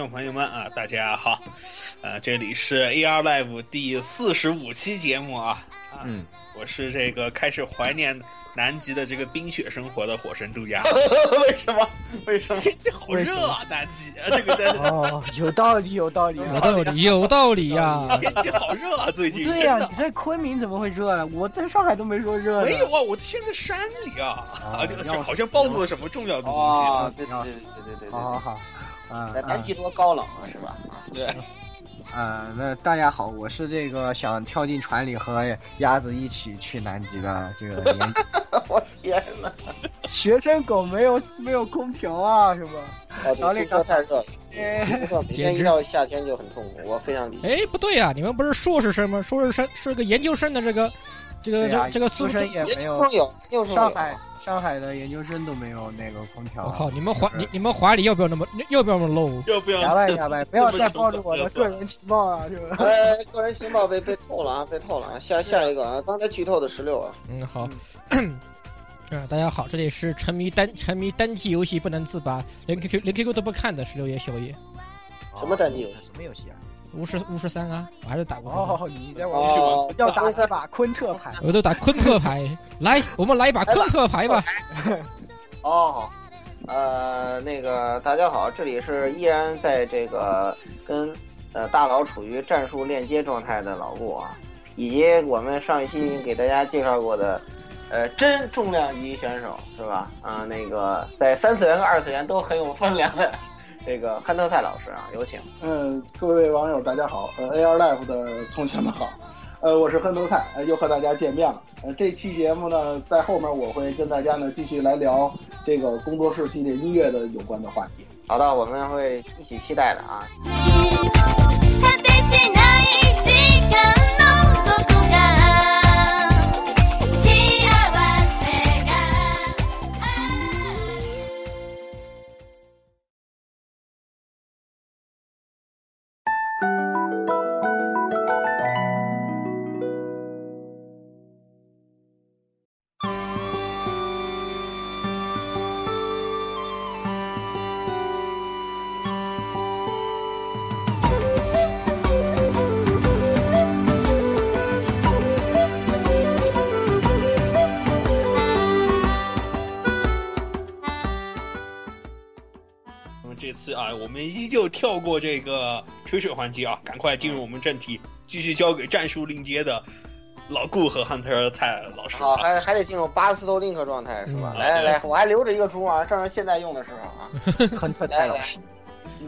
众朋友们啊，大家好，呃，这里是 AR Live 第四十五期节目啊，啊，嗯，我是这个开始怀念南极的这个冰雪生活的火神杜鸦。为什么？为什么？天气好热啊，南极啊，这个在哦，有道理，有道理，有道理，有道理呀！天气好热啊，最近。对呀，你在昆明怎么会热呢？我在上海都没说热。没有啊，我现在山里啊，啊，这个好像暴露了什么重要的东西啊！对对对对对对，好好好。啊，南极多高冷啊，是吧？对。啊，那大家好，我是这个想跳进船里和鸭子一起去南极的这个年。我天呐！学生狗没有没有空调啊，是吧？啊，对，宿舍太热了。每天一到夏天就很痛苦，我非常理解。哎，不对呀，你们不是硕士生吗？硕士生是个研究生的这个，这个这这个宿舍也没有。有，上海。上海的研究生都没有那个空调。我靠！你们华你你们华里要不要那么要不要那么 low？要不要？哑巴哑巴，不要再暴露我的个人情报啊！哎，个人情报被被透了啊！被透了啊！下下一个啊！刚才剧透的十六啊。嗯，好。嗯，大家好，这里是沉迷单沉迷单机游戏不能自拔，连 QQ 连 QQ 都不看的十六爷小爷。什么单机游戏？什么游戏啊？巫师巫师三啊，我还是打过。哦，你在玩？要打一把昆特牌。我都打昆特牌，来，我们来一把昆特牌吧。哦，呃，那个大家好，这里是依然在这个跟呃大佬处于战术链接状态的老顾啊，以及我们上一期给大家介绍过的呃真重量级选手是吧？啊，那个在三次元和二次元都很有分量的。这个汉特赛老师啊，有请。嗯，各位网友大家好，呃，AR Life 的同学们好，呃，我是汉特赛，又和大家见面了。呃，这期节目呢，在后面我会跟大家呢继续来聊这个工作室系列音乐的有关的话题。好的，我们会一起期待的啊。我们依旧跳过这个吹水环节啊，赶快进入我们正题，继续交给战术链接的老顾和汉特蔡老师。好，还还得进入巴斯托林克状态是吧？来来来，我还留着一个猪啊，正是现在用的时候啊。汉特蔡老师，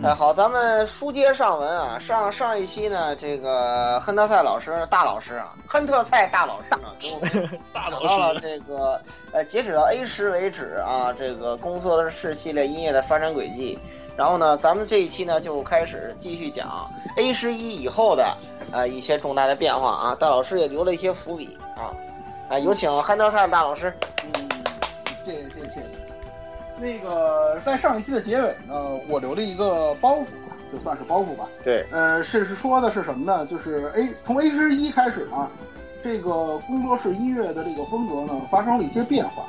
哎，好，咱们书接上文啊，上上一期呢，这个亨特赛老师大老师啊，亨特赛大老师呢，大老师到了这个呃，截止到 A 十为止啊，这个工作室系列音乐的发展轨迹。然后呢，咱们这一期呢就开始继续讲 A 十一以后的呃一些重大的变化啊。大老师也留了一些伏笔啊，啊，有请汉德赛大老师。嗯，谢谢谢谢。那个在上一期的结尾呢，我留了一个包袱，就算是包袱吧。对，呃，是是说的是什么呢？就是 A 从 A 十一开始呢，这个工作室音乐的这个风格呢发生了一些变化。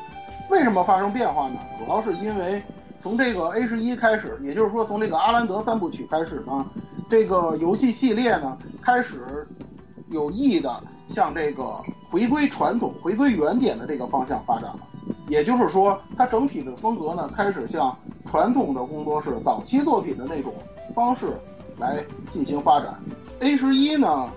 为什么发生变化呢？主要是因为。从这个 A 十一开始，也就是说从这个阿兰德三部曲开始呢，这个游戏系列呢开始有意的向这个回归传统、回归原点的这个方向发展了。也就是说，它整体的风格呢开始向传统的工作室早期作品的那种方式来进行发展。A 十一呢，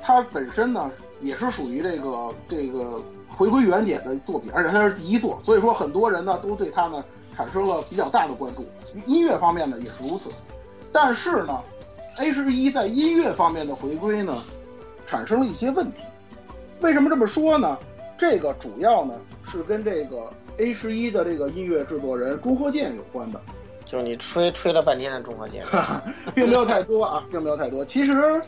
它本身呢也是属于这个这个回归原点的作品，而且它是第一作，所以说很多人呢都对它呢。产生了比较大的关注，音乐方面呢也是如此。但是呢，A 十一在音乐方面的回归呢，产生了一些问题。为什么这么说呢？这个主要呢是跟这个 A 十一的这个音乐制作人朱贺建有关的。就是你吹吹了半天的朱贺健，并没有太多啊，并没有太多。其实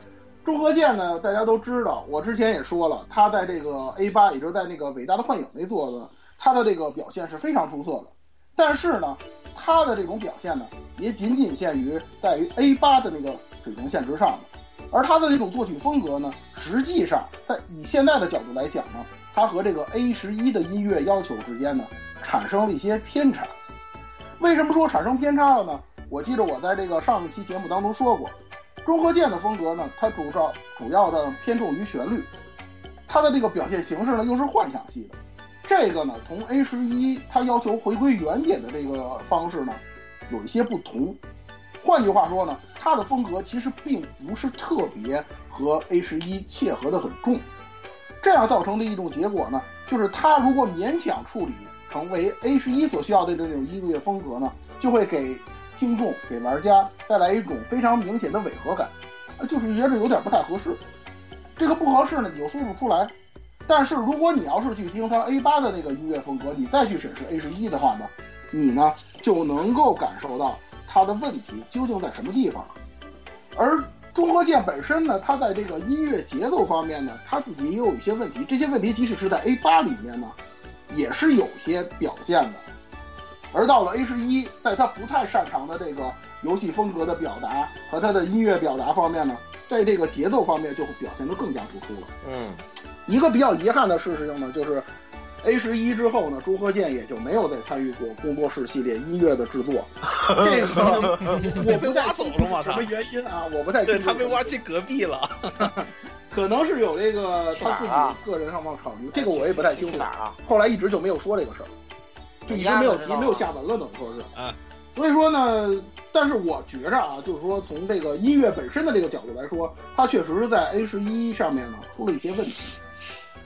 朱贺健呢，大家都知道，我之前也说了，他在这个 A 八，也就是在那个伟大的幻影那座呢，他的这个表现是非常出色的。但是呢，他的这种表现呢，也仅仅限于在于 A 八的那个水平线之上的，而他的这种作曲风格呢，实际上在以现在的角度来讲呢，他和这个 A 十一的音乐要求之间呢，产生了一些偏差。为什么说产生偏差了呢？我记得我在这个上一期节目当中说过，中和剑的风格呢，它主要主要的偏重于旋律，它的这个表现形式呢又是幻想系的，这个呢同 A 十一它要求回归原点的这个方式呢有一些不同。换句话说呢，它的风格其实并不是特别和 A 十一切合的很重，这样造成的一种结果呢，就是它如果勉强处理成为 A 十一所需要的这种音乐风格呢，就会给听众、给玩家带来一种非常明显的违和感，就是觉得有点不太合适。这个不合适呢，你又说不出来。但是如果你要是去听它 A 八的那个音乐风格，你再去审视 A 十一的话呢，你呢就能够感受到。它的问题究竟在什么地方？而中和剑本身呢，它在这个音乐节奏方面呢，它自己也有一些问题。这些问题即使是在 A 八里面呢，也是有些表现的。而到了 A 十一，在它不太擅长的这个游戏风格的表达和它的音乐表达方面呢，在这个节奏方面就会表现得更加突出了。嗯，一个比较遗憾的事情呢，就是。A 十一之后呢，朱和建也就没有再参与过工作室系列音乐的制作。这个我被挖走了吗？什么原因啊？我不太清楚。他被挖去隔壁了，可能是有这个他自己个人上方考虑。这个我也不太清楚。啊？后来一直就没有说这个事儿，就已经没有提，没有下文了，等于说是。嗯。所以说呢，但是我觉着啊，就是说从这个音乐本身的这个角度来说，它确实是在 A 十一上面呢出了一些问题。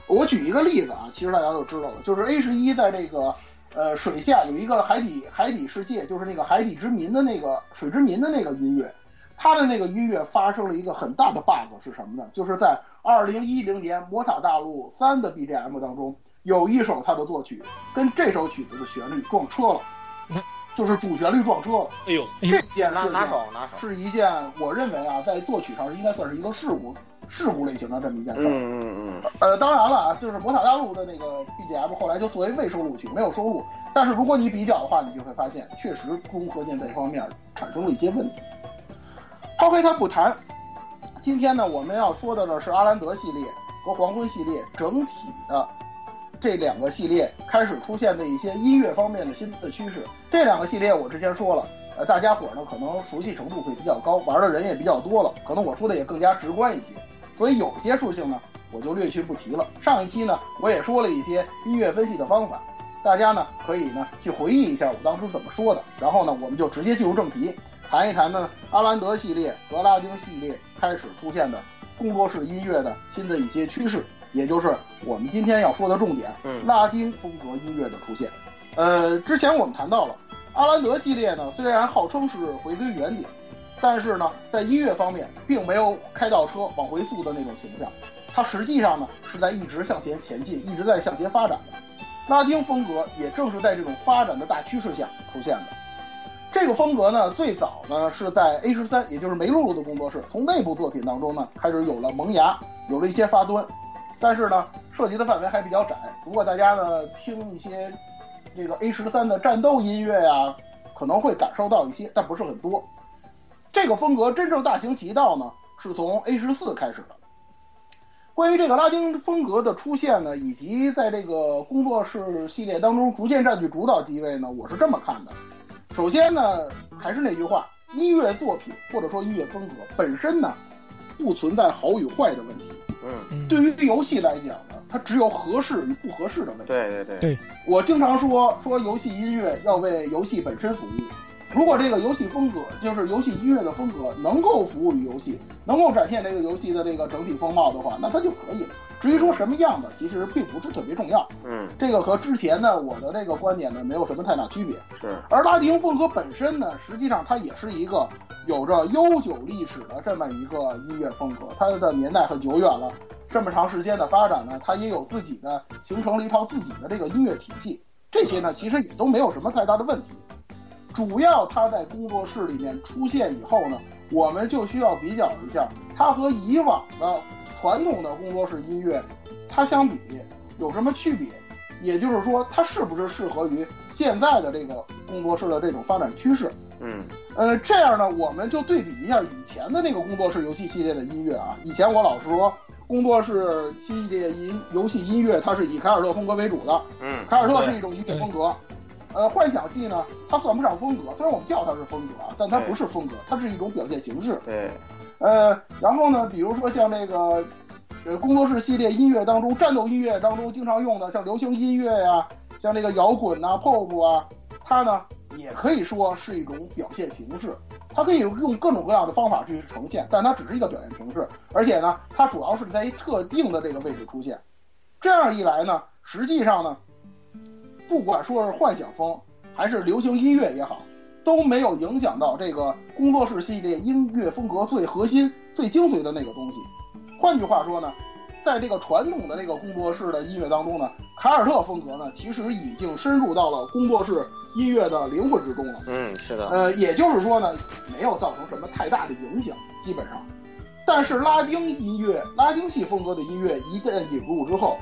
我举一个例子啊，其实大家都知道了，就是 A 十一在这个呃水下有一个海底海底世界，就是那个海底之民的那个水之民的那个音乐，它的那个音乐发生了一个很大的 bug 是什么呢？就是在二零一零年《魔塔大陆三》的 BGM 当中，有一首它的作曲跟这首曲子的旋律撞车了，就是主旋律撞车了。哎呦，这件拿拿手拿手是一件我认为啊，在作曲上应该算是一个事故。事故类型的这么一件事儿，嗯嗯嗯，呃，当然了啊，就是魔塔大陆的那个 BGM 后来就作为未收录曲没有收录，但是如果你比较的话，你就会发现确实中和键在这方面产生了一些问题。抛开它不谈，今天呢我们要说的呢是阿兰德系列和黄昏系列整体的这两个系列开始出现的一些音乐方面的新的趋势。这两个系列我之前说了，呃，大家伙呢可能熟悉程度会比较高，玩的人也比较多了，可能我说的也更加直观一些。所以有些事情呢，我就略去不提了。上一期呢，我也说了一些音乐分析的方法，大家呢可以呢去回忆一下我当初怎么说的。然后呢，我们就直接进入正题，谈一谈呢阿兰德系列和拉丁系列开始出现的工作室音乐的新的一些趋势，也就是我们今天要说的重点——拉丁风格音乐的出现。呃，之前我们谈到了阿兰德系列呢，虽然号称是回归原点。但是呢，在音乐方面，并没有开倒车往回速的那种倾向，它实际上呢是在一直向前前进，一直在向前发展的。拉丁风格也正是在这种发展的大趋势下出现的。这个风格呢，最早呢是在 A 十三，也就是梅露露的工作室，从内部作品当中呢开始有了萌芽，有了一些发端。但是呢，涉及的范围还比较窄。如果大家呢听一些这个 A 十三的战斗音乐呀，可能会感受到一些，但不是很多。这个风格真正大行其道呢，是从 A 十四开始的。关于这个拉丁风格的出现呢，以及在这个工作室系列当中逐渐占据主导地位呢，我是这么看的。首先呢，还是那句话，音乐作品或者说音乐风格本身呢，不存在好与坏的问题。嗯，对于游戏来讲呢，它只有合适与不合适的问题。对对对。对我经常说说游戏音乐要为游戏本身服务。如果这个游戏风格就是游戏音乐的风格能够服务于游戏，能够展现这个游戏的这个整体风貌的话，那它就可以了。至于说什么样的，其实并不是特别重要。嗯，这个和之前呢我的这个观点呢没有什么太大区别。是。而拉丁风格本身呢，实际上它也是一个有着悠久历史的这么一个音乐风格，它的年代很久远了，这么长时间的发展呢，它也有自己的形成了一套自己的这个音乐体系。这些呢，其实也都没有什么太大的问题。主要它在工作室里面出现以后呢，我们就需要比较一下它和以往的传统的工作室音乐，它相比有什么区别？也就是说，它是不是适合于现在的这个工作室的这种发展趋势？嗯，呃，这样呢，我们就对比一下以前的那个工作室游戏系列的音乐啊。以前我老是说，工作室系列音游戏音乐它是以凯尔特风格为主的。嗯，凯尔特是一种音乐风格。呃，幻想系呢，它算不上风格，虽然我们叫它是风格啊，但它不是风格，它是一种表现形式。对，呃，然后呢，比如说像这个，呃，工作室系列音乐当中，战斗音乐当中经常用的，像流行音乐呀、像这个摇滚呐、pop 啊，它呢也可以说是一种表现形式，它可以用各种各样的方法去呈现，但它只是一个表现形式，而且呢，它主要是在一特定的这个位置出现。这样一来呢，实际上呢，不管说是幻想风还是流行音乐也好，都没有影响到这个工作室系列音乐风格最核心、最精髓的那个东西。换句话说呢，在这个传统的这个工作室的音乐当中呢，凯尔特风格呢，其实已经深入到了工作室音乐的灵魂之中了。嗯，是的，呃，也就是说呢，没有造成什么太大的影响，基本上。但是拉丁音乐、拉丁系风格的音乐一旦引入之后，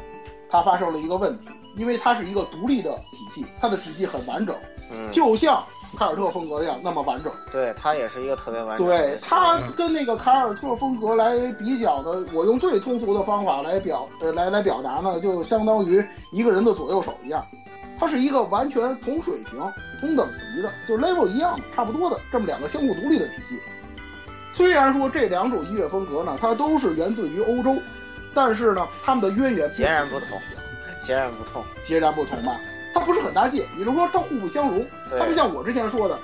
它发生了一个问题，因为它是一个独立的体系，它的体系很完整，嗯，就像凯尔特风格一样那么完整。对，它也是一个特别完整。对它跟那个凯尔特风格来比较呢，我用最通俗的方法来表呃来来表达呢，就相当于一个人的左右手一样，它是一个完全同水平、同等级的，就是 level 一样的、差不多的这么两个相互独立的体系。虽然说这两种音乐风格呢，它都是源自于欧洲，但是呢，它们的渊源截然不同，截然不同，截然不同吧？它不是很搭界，也就是说它互不相容。它不，像我之前说的，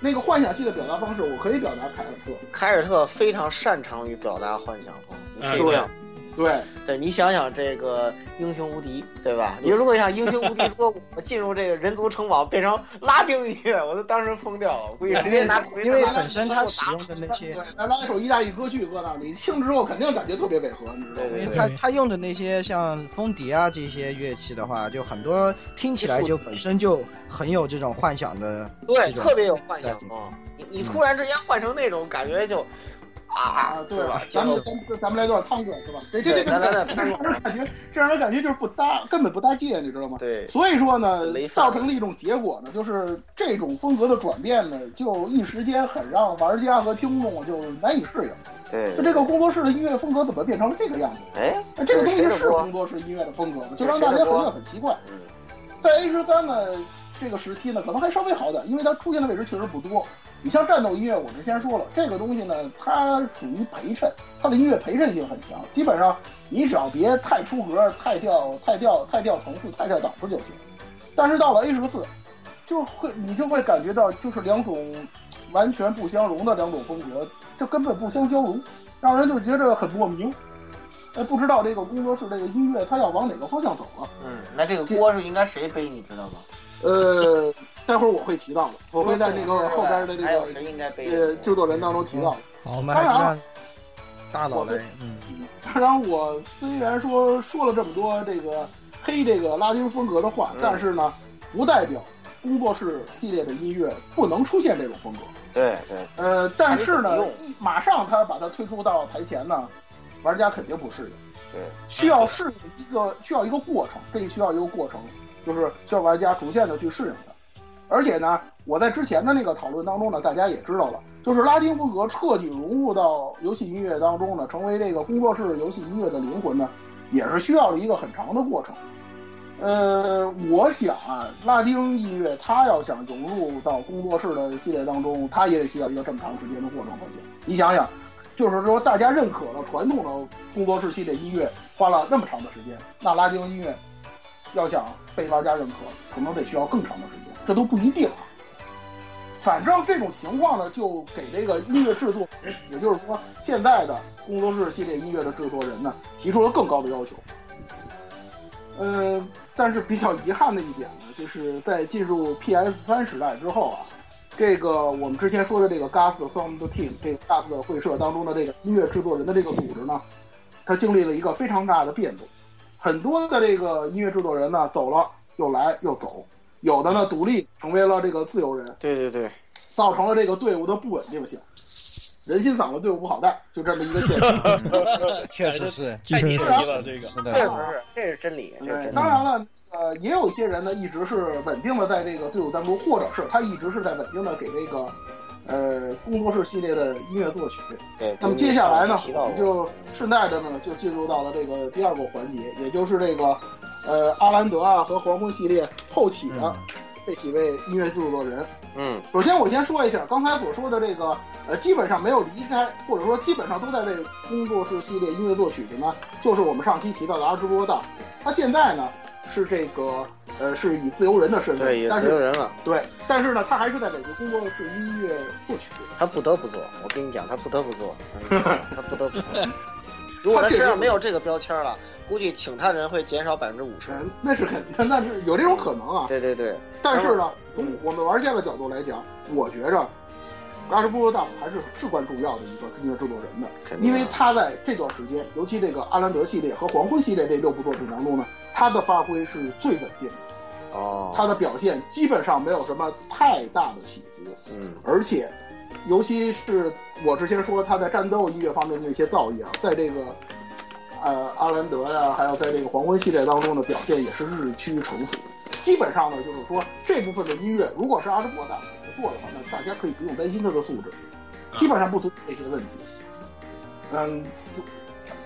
那个幻想系的表达方式，我可以表达凯尔特。凯尔特非常擅长于表达幻想风，你可以嗯这样。对，对你想想这个英雄无敌，对吧？你如果想英雄无敌，如果我进入这个人族城堡变成拉丁音乐，我都当时疯掉了，我估计直接拿因为本身他使用的那些对，再拉一首意大利歌剧搁那里，听之后肯定感觉特别违和，你知道吗？因为他他用的那些像风笛啊这些乐器的话，就很多听起来就本身就很有这种幻想的对，特别有幻想啊。你你突然之间换成那种感觉就啊啊，，对吧？咱们咱们咱们来段汤哥是吧？这这这这对来来来这让人感觉，这让人感觉就是不搭，根本不搭界，你知道吗？对所以说呢造成的一种结果呢，就是这种风格的转变呢，就一时间很让玩家和听众就难以适应。对就这个工作室的音乐风格怎么变成了这个样子？哎，那这个东西是工作室音乐的风格吗？就让大家觉得很奇怪。嗯，在 A 十三呢这个时期呢，可能还稍微好点，因为它出现的位置确实不多。你像战斗音乐，我之前说了，这个东西呢，它属于陪衬，它的音乐陪衬性很强。基本上你只要别太出格、太掉、太掉、太掉层次、太掉档次就行。但是到了 A 十四，就会你就会感觉到，就是两种完全不相容的两种风格，就根本不相交融，让人就觉着很莫名。哎，不知道这个工作室这个音乐它要往哪个方向走了。嗯，那这个锅是应该谁背，你知道吗？呃，待会儿我会提到的，我会在那个后边的这个？呃制作人当中提到的。好，我们还是当然让大佬来，嗯，当然，我虽然说说了这么多这个黑这个拉丁风格的话，嗯但是呢，不代表工作室系列的音乐不能出现这种风格。对对，呃，但是呢一马上他把它推出到台前呢，玩家肯定不适应。对，需要适应一个需要一个过程，这个需要一个过程，就是需要玩家逐渐的去适应它。而且呢，我在之前的那个讨论当中呢，大家也知道了，就是拉丁风格彻底融入到游戏音乐当中呢，成为这个工作室游戏音乐的灵魂呢，也是需要了一个很长的过程。呃，我想啊，拉丁音乐它要想融入到工作室的系列当中，它也得需要一个这么长时间的过程才行。你想想，就是说大家认可了传统的工作室系列音乐，花了那么长的时间，那拉丁音乐要想被玩家认可，可能得需要更长的时间，这都不一定啊。反正这种情况呢，就给这个音乐制作，也就是说现在的工作室系列音乐的制作人呢，提出了更高的要求。嗯，但是比较遗憾的一点呢，就是在进入 PS 三时代之后啊，这个我们之前说的这个 GAS Sound Team 这个 GAS 的会社当中的这个音乐制作人的这个组织呢，它经历了一个非常大的变动，很多的这个音乐制作人呢走了又来又走，有的呢独立成为了这个自由人，对对对，造成了这个队伍的不稳定性。人心散了，队伍不好带，就这么一个现实。确实是，太牛逼了，这个，确实是，这是真理，对，真理。当然了，呃，也有一些人呢，一直是稳定的在这个队伍当中，或者是他一直是在稳定的给这个呃工作室系列的音乐作曲。对，那么接下来呢，我们就顺带着呢，就进入到了这个第二个环节，也就是这个呃阿兰德啊和黄昏系列后起的嗯这几位音乐制作人。嗯首先，我先说一下刚才所说的这个，呃，基本上没有离开，或者说基本上都在为工作室系列音乐作曲的呢，就是我们上期提到的阿芝波道。他现在呢是这个，呃，是以自由人的身份，对，也但是自由人了，对，但是呢，他还是在美国工作是音乐作曲。他不得不做。我跟你讲，他不得不做，他不得不做。如果他身上没有这个标签了，估计请他的人会减少百分之五十。嗯，那是肯定，那是有这种可能啊。对对对，但是呢，从我们玩家的角度来讲，我觉着拉什布罗大夫还是至关重要的一个音乐制作人的，因为他在这段时间，尤其这个阿兰德系列和黄昏系列这六部作品当中呢，他的发挥是最稳定的，哦，他的表现基本上没有什么太大的起伏，嗯而且，尤其是我之前说他在战斗音乐方面的那些造诣啊，在这个。呃，阿兰德呀、还有在这个黄昏系列当中的表现也是日趋成熟。基本上呢，就是说这部分的音乐，如果是阿什伯大夫做的话，那大家可以不用担心他的素质，基本上不存在这些问题。嗯，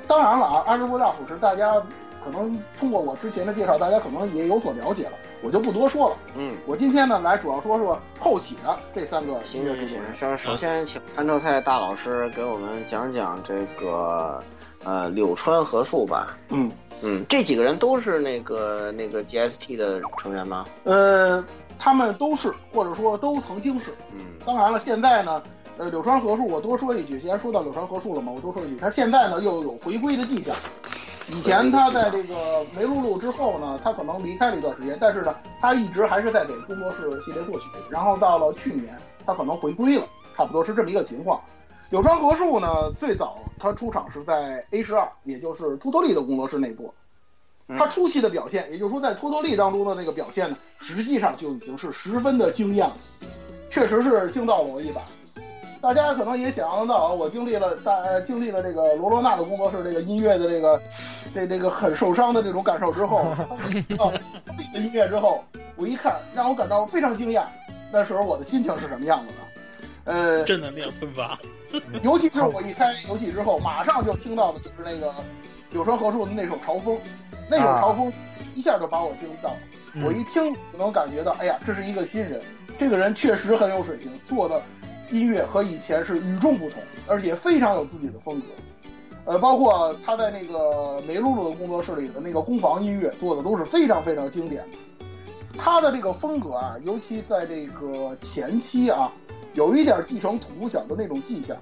当然了啊，阿什伯大夫是大家可能通过我之前的介绍，大家可能也有所了解了，我就不多说了。嗯，我今天呢，来主要说说后起的这三个音行行行，乐制作人。首首先请安特赛大老师给我们讲讲这个呃柳川和树吧。嗯，嗯，这几个人都是那个那个 GST 的成员吗？呃，他们都是，或者说都曾经是。嗯当然了，现在呢，呃，柳川和树，我多说一句，既然说到柳川和树了嘛，我多说一句，他现在呢又有回归的迹象。以前他在这个梅露露之后呢，他可能离开了一段时间，但是呢，他一直还是在给工作室系列作曲。然后到了去年，他可能回归了，差不多是这么一个情况。柳川和树呢，最早他出场是在 A 十二，也就是托托利的工作室内做。他初期的表现，也就是说在托托利当中的那个表现呢，实际上就已经是十分的惊艳了，确实是惊到了我一把。大家可能也想象得到啊，我经历了大呃经历了这个罗罗娜的工作室这个音乐的这个这这个很受伤的这种感受之后，啊，的音乐之后，我一看让我感到非常惊讶。那时候我的心情是什么样子的？呃，正能量喷发。尤其是我一开游戏之后，马上就听到的就是那个柳川和树的那首《朝风》，那首《朝风》一下就把我惊到了。嗯我一听就能感觉到，哎呀，这是一个新人，这个人确实很有水平，做的音乐和以前是与众不同，而且非常有自己的风格。呃，包括他在那个梅露露的工作室里的那个攻防音乐做的都是非常非常经典的。他的这个风格啊，尤其在这个前期啊，有一点继承土屋响的那种迹象。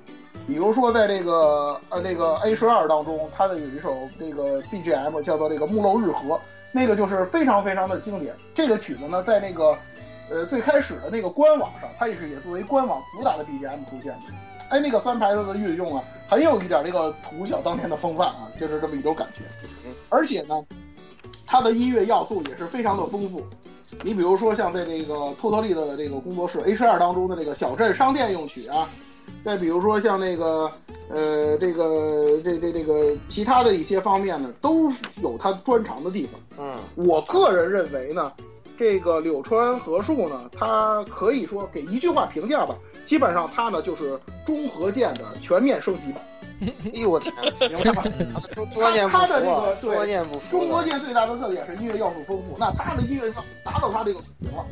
比如说，在这个呃这个 A 十二当中，他的有一首这个 BGM 叫做这个木漏日和，那个就是非常非常的经典。这个曲子呢，在那个呃最开始的那个官网上，它也是也作为官网主打的 BGM 出现的。哎，那个三牌子的运用啊，很有一点这个土小当年的风范啊，就是这么一种感觉。而且呢，它的音乐要素也是非常的丰富。你比如说像在这个托托利的这个工作室十二当中的这个小镇商店用曲啊，再比如说像那个呃这个这这这个其他的一些方面呢，都有它专长的地方。嗯我个人认为呢，这个柳川和树呢，他可以说给一句话评价吧，基本上他呢就是中和剑的全面升级版，哎呦我天，明白吧？中中国剑不他的这服啊个，对中国剑不服。中国剑最大的特点是音乐要素丰富，那他的音乐上达到他这个水平了，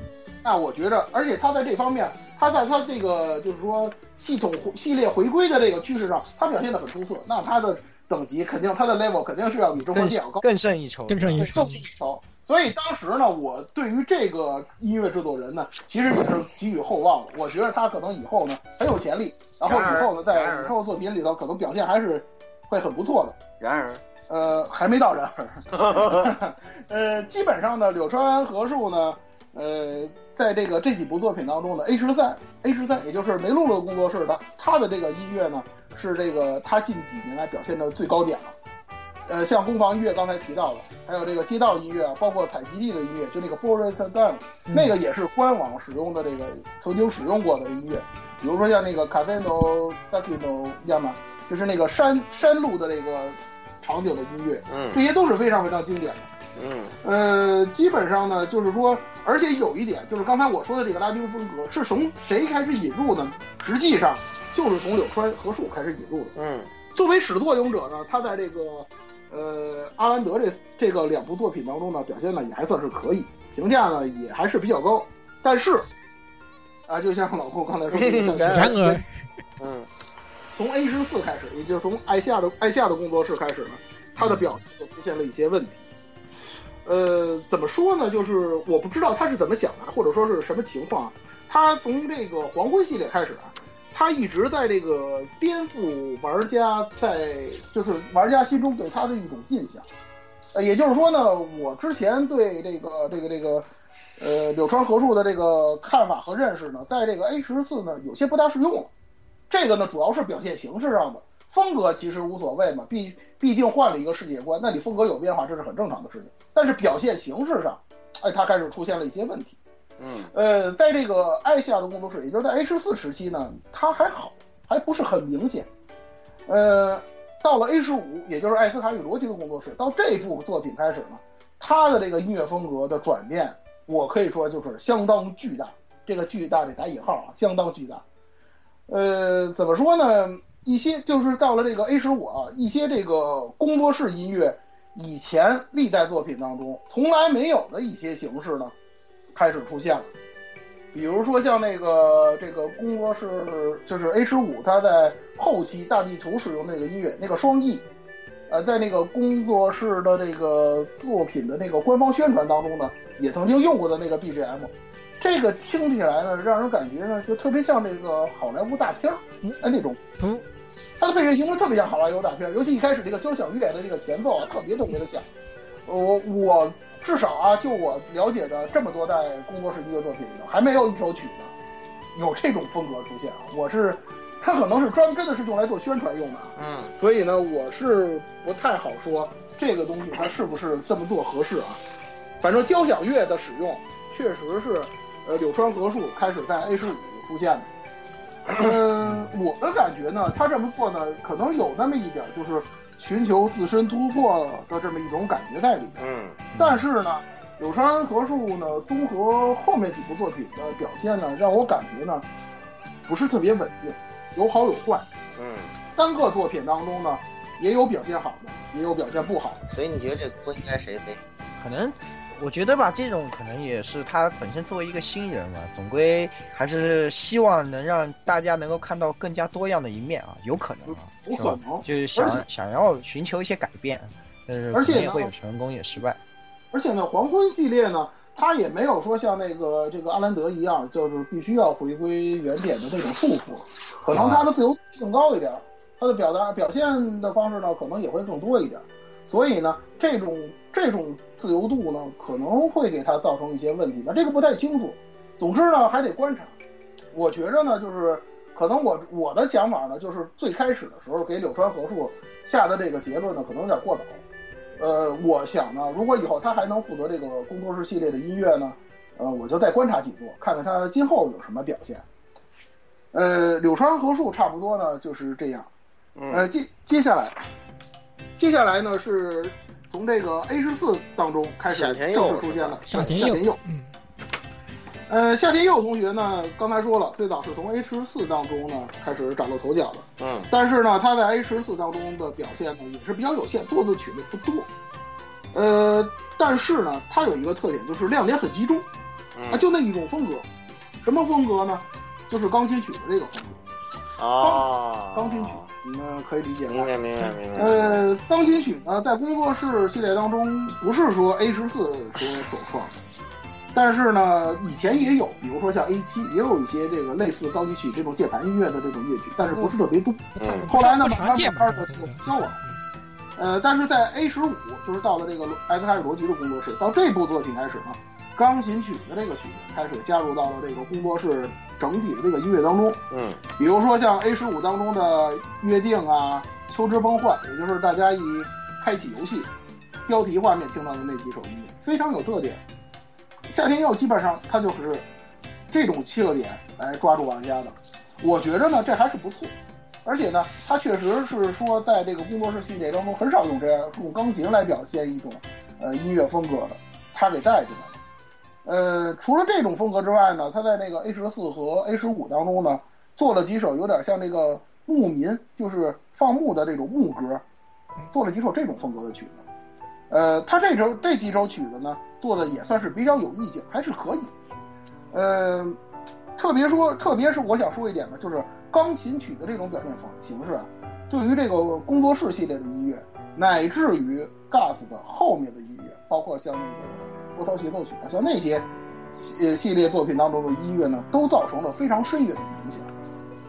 那我觉着，而且他在这方面，他在他这个就是说系统系列回归的这个趋势上，他表现的很出色，那他的等级肯定他的 level 肯定是要比中国更剑要高。更胜一筹。更胜一筹更。胜一筹。所以当时呢，我对于这个音乐制作人呢，其实也是给予厚望的。我觉得他可能以后呢很有潜力，然后以后呢在以后作品里头可能表现还是会很不错的。然而，呃，还没到然而，呃，基本上呢，柳川和树呢，呃，在这个这几部作品当中呢，A 十三 A 十三，也就是梅露露工作室的，他的这个音乐呢，是这个他近几年来表现的最高点了。呃，像攻防音乐刚才提到了，还有这个街道音乐啊，包括采集地的音乐，就那个 Forest Dance，、那个也是官网使用的这个曾经使用过的音乐，比如说像那个 Casino Sakino Yama，就是那个山山路的这个场景的音乐，嗯这些都是非常非常经典的。嗯呃，基本上呢，就是说，而且有一点，就是刚才我说的这个拉丁风格是从谁开始引入呢？实际上就是从柳川和树开始引入的。嗯作为始作俑者呢，他在这个呃阿兰德这这个两部作品当中呢，表现呢也还算是可以，评价呢也还是比较高。但是啊，就像老寇刚才说的，然而，嗯，从 A 十四开始，也就是从艾夏的艾夏的工作室开始呢，他的表现就出现了一些问题。呃，怎么说呢？就是我不知道他是怎么想的，或者说是什么情况。他从这个黄昏系列开始啊，他一直在这个颠覆玩家在就是玩家心中对他的一种印象。呃，也就是说呢，我之前对这个这个这个呃柳川和树的这个看法和认识呢，在这个 A 十四呢有些不大适用了。这个呢，主要是表现形式上的。风格其实无所谓嘛，毕毕竟换了一个世界观，那你风格有变化，这是很正常的事情。但是表现形式上，哎，它开始出现了一些问题。嗯，呃，在这个艾西亚的工作室，也就是在 A 十四时期呢，它还好，还不是很明显。呃，到了 A 十五，也就是艾斯卡与罗辑的工作室，到这部作品开始呢，他的这个音乐风格的转变，我可以说就是相当巨大。这个巨大得打引号啊，相当巨大。呃，怎么说呢？一些就是到了这个 A 十五啊，一些这个工作室音乐以前历代作品当中从来没有的一些形式呢，开始出现了。比如说像那个这个工作室就是 A 十五，它在后期大地图使用那个音乐，那个双翼呃，在那个工作室的这个作品的那个官方宣传当中呢，也曾经用过的那个 BGM，这个听起来呢，让人感觉呢，就特别像这个好莱坞大片儿，哎那种。不，它的配乐形式特别像好莱坞大片儿，尤其一开始这个交响乐的这个前奏啊，特别特别的像。我我至少啊，就我了解的这么多代工作室音乐作品里头，还没有一首曲子有这种风格出现啊。我是，它可能是专真的是用来做宣传用的，嗯，所以呢，我是不太好说这个东西它是不是这么做合适啊。反正交响乐的使用确实是，呃，柳川和树开始在 A 十五出现的。嗯，我的感觉呢，他这么做呢，可能有那么一点，就是寻求自身突破的这么一种感觉在里面。嗯，但是呢，柳川和树呢，综合后面几部作品的表现呢，让我感觉呢，不是特别稳定，有好有坏。嗯，单个作品当中呢，也有表现好的，也有表现不好的。所以你觉得这锅应该谁背？可能我觉得吧，这种可能也是他本身作为一个新人嘛，总归还是希望能让大家能够看到更加多样的一面啊，有可能啊，有可能就是想想要寻求一些改变，呃而且也会有成功也失败。而且呢，黄昏系列呢，它也没有说像那个这个阿兰德一样，就是必须要回归原点的那种束缚，可能它的自由度更高一点，它的表达表现的方式呢，可能也会更多一点。所以呢，这种这种自由度呢，可能会给它造成一些问题吧，这个不太清楚。总之呢，还得观察。我觉着呢，就是可能我我的想法呢，就是最开始的时候给柳川和树下的这个结论呢，可能有点过早。呃，我想呢，如果以后他还能负责这个工作室系列的音乐呢，呃，我就再观察几座，看看他今后有什么表现。呃，柳川和树差不多呢就是这样。呃，接接下来。接下来呢，是从这个 A 十四当中开始正式出现的夏田佑。嗯，呃，夏天佑同学呢，刚才说了，最早是从 A 十四当中呢开始崭露头角的。嗯，但是呢，他在 A 十四当中的表现呢也是比较有限，做的曲子不多。呃，但是呢，他有一个特点，就是亮点很集中，啊，就那一种风格。什么风格呢？就是钢琴曲的这个风格。啊，钢琴曲。你们可以理解吗？明白，明白，明白。呃，钢琴曲呢，在工作室系列当中，不是说 A 十四所首创，但是呢，以前也有，比如说像 A 七，也有一些这个类似高级曲这种键盘音乐的这种乐曲，但是不是特别多。后来呢，慢慢慢慢的就消亡。呃，但是在 A 十五，就是到了这个艾斯卡尔罗吉的工作室，到这部作品开始呢，钢琴曲的这个曲子开始加入到了这个工作室。整体的这个音乐当中，嗯，比如说像 A 十五当中的约定啊，秋之崩坏，也就是大家一开启游戏标题画面听到的那几首音乐，非常有特点。夏天又基本上他就是这种特点来抓住玩家的，我觉着呢这还是不错，而且呢他确实是说在这个工作室系列当中很少用这样用钢琴来表现一种呃音乐风格的，他给带进来。呃，除了这种风格之外呢，他在那个 A 十四和 A 十五当中呢，做了几首有点像这个牧民，就是放牧的这种牧歌，做了几首这种风格的曲子。呃，他这首这几首曲子呢，做的也算是比较有意境，还是可以。呃，特别说，特别是我想说一点呢，就是钢琴曲的这种表现方形式啊，对于这个工作室系列的音乐，乃至于 Gas 的后面的音乐，包括像那个波涛协奏曲啊，像那些呃系列作品当中的音乐呢，都造成了非常深远的影响。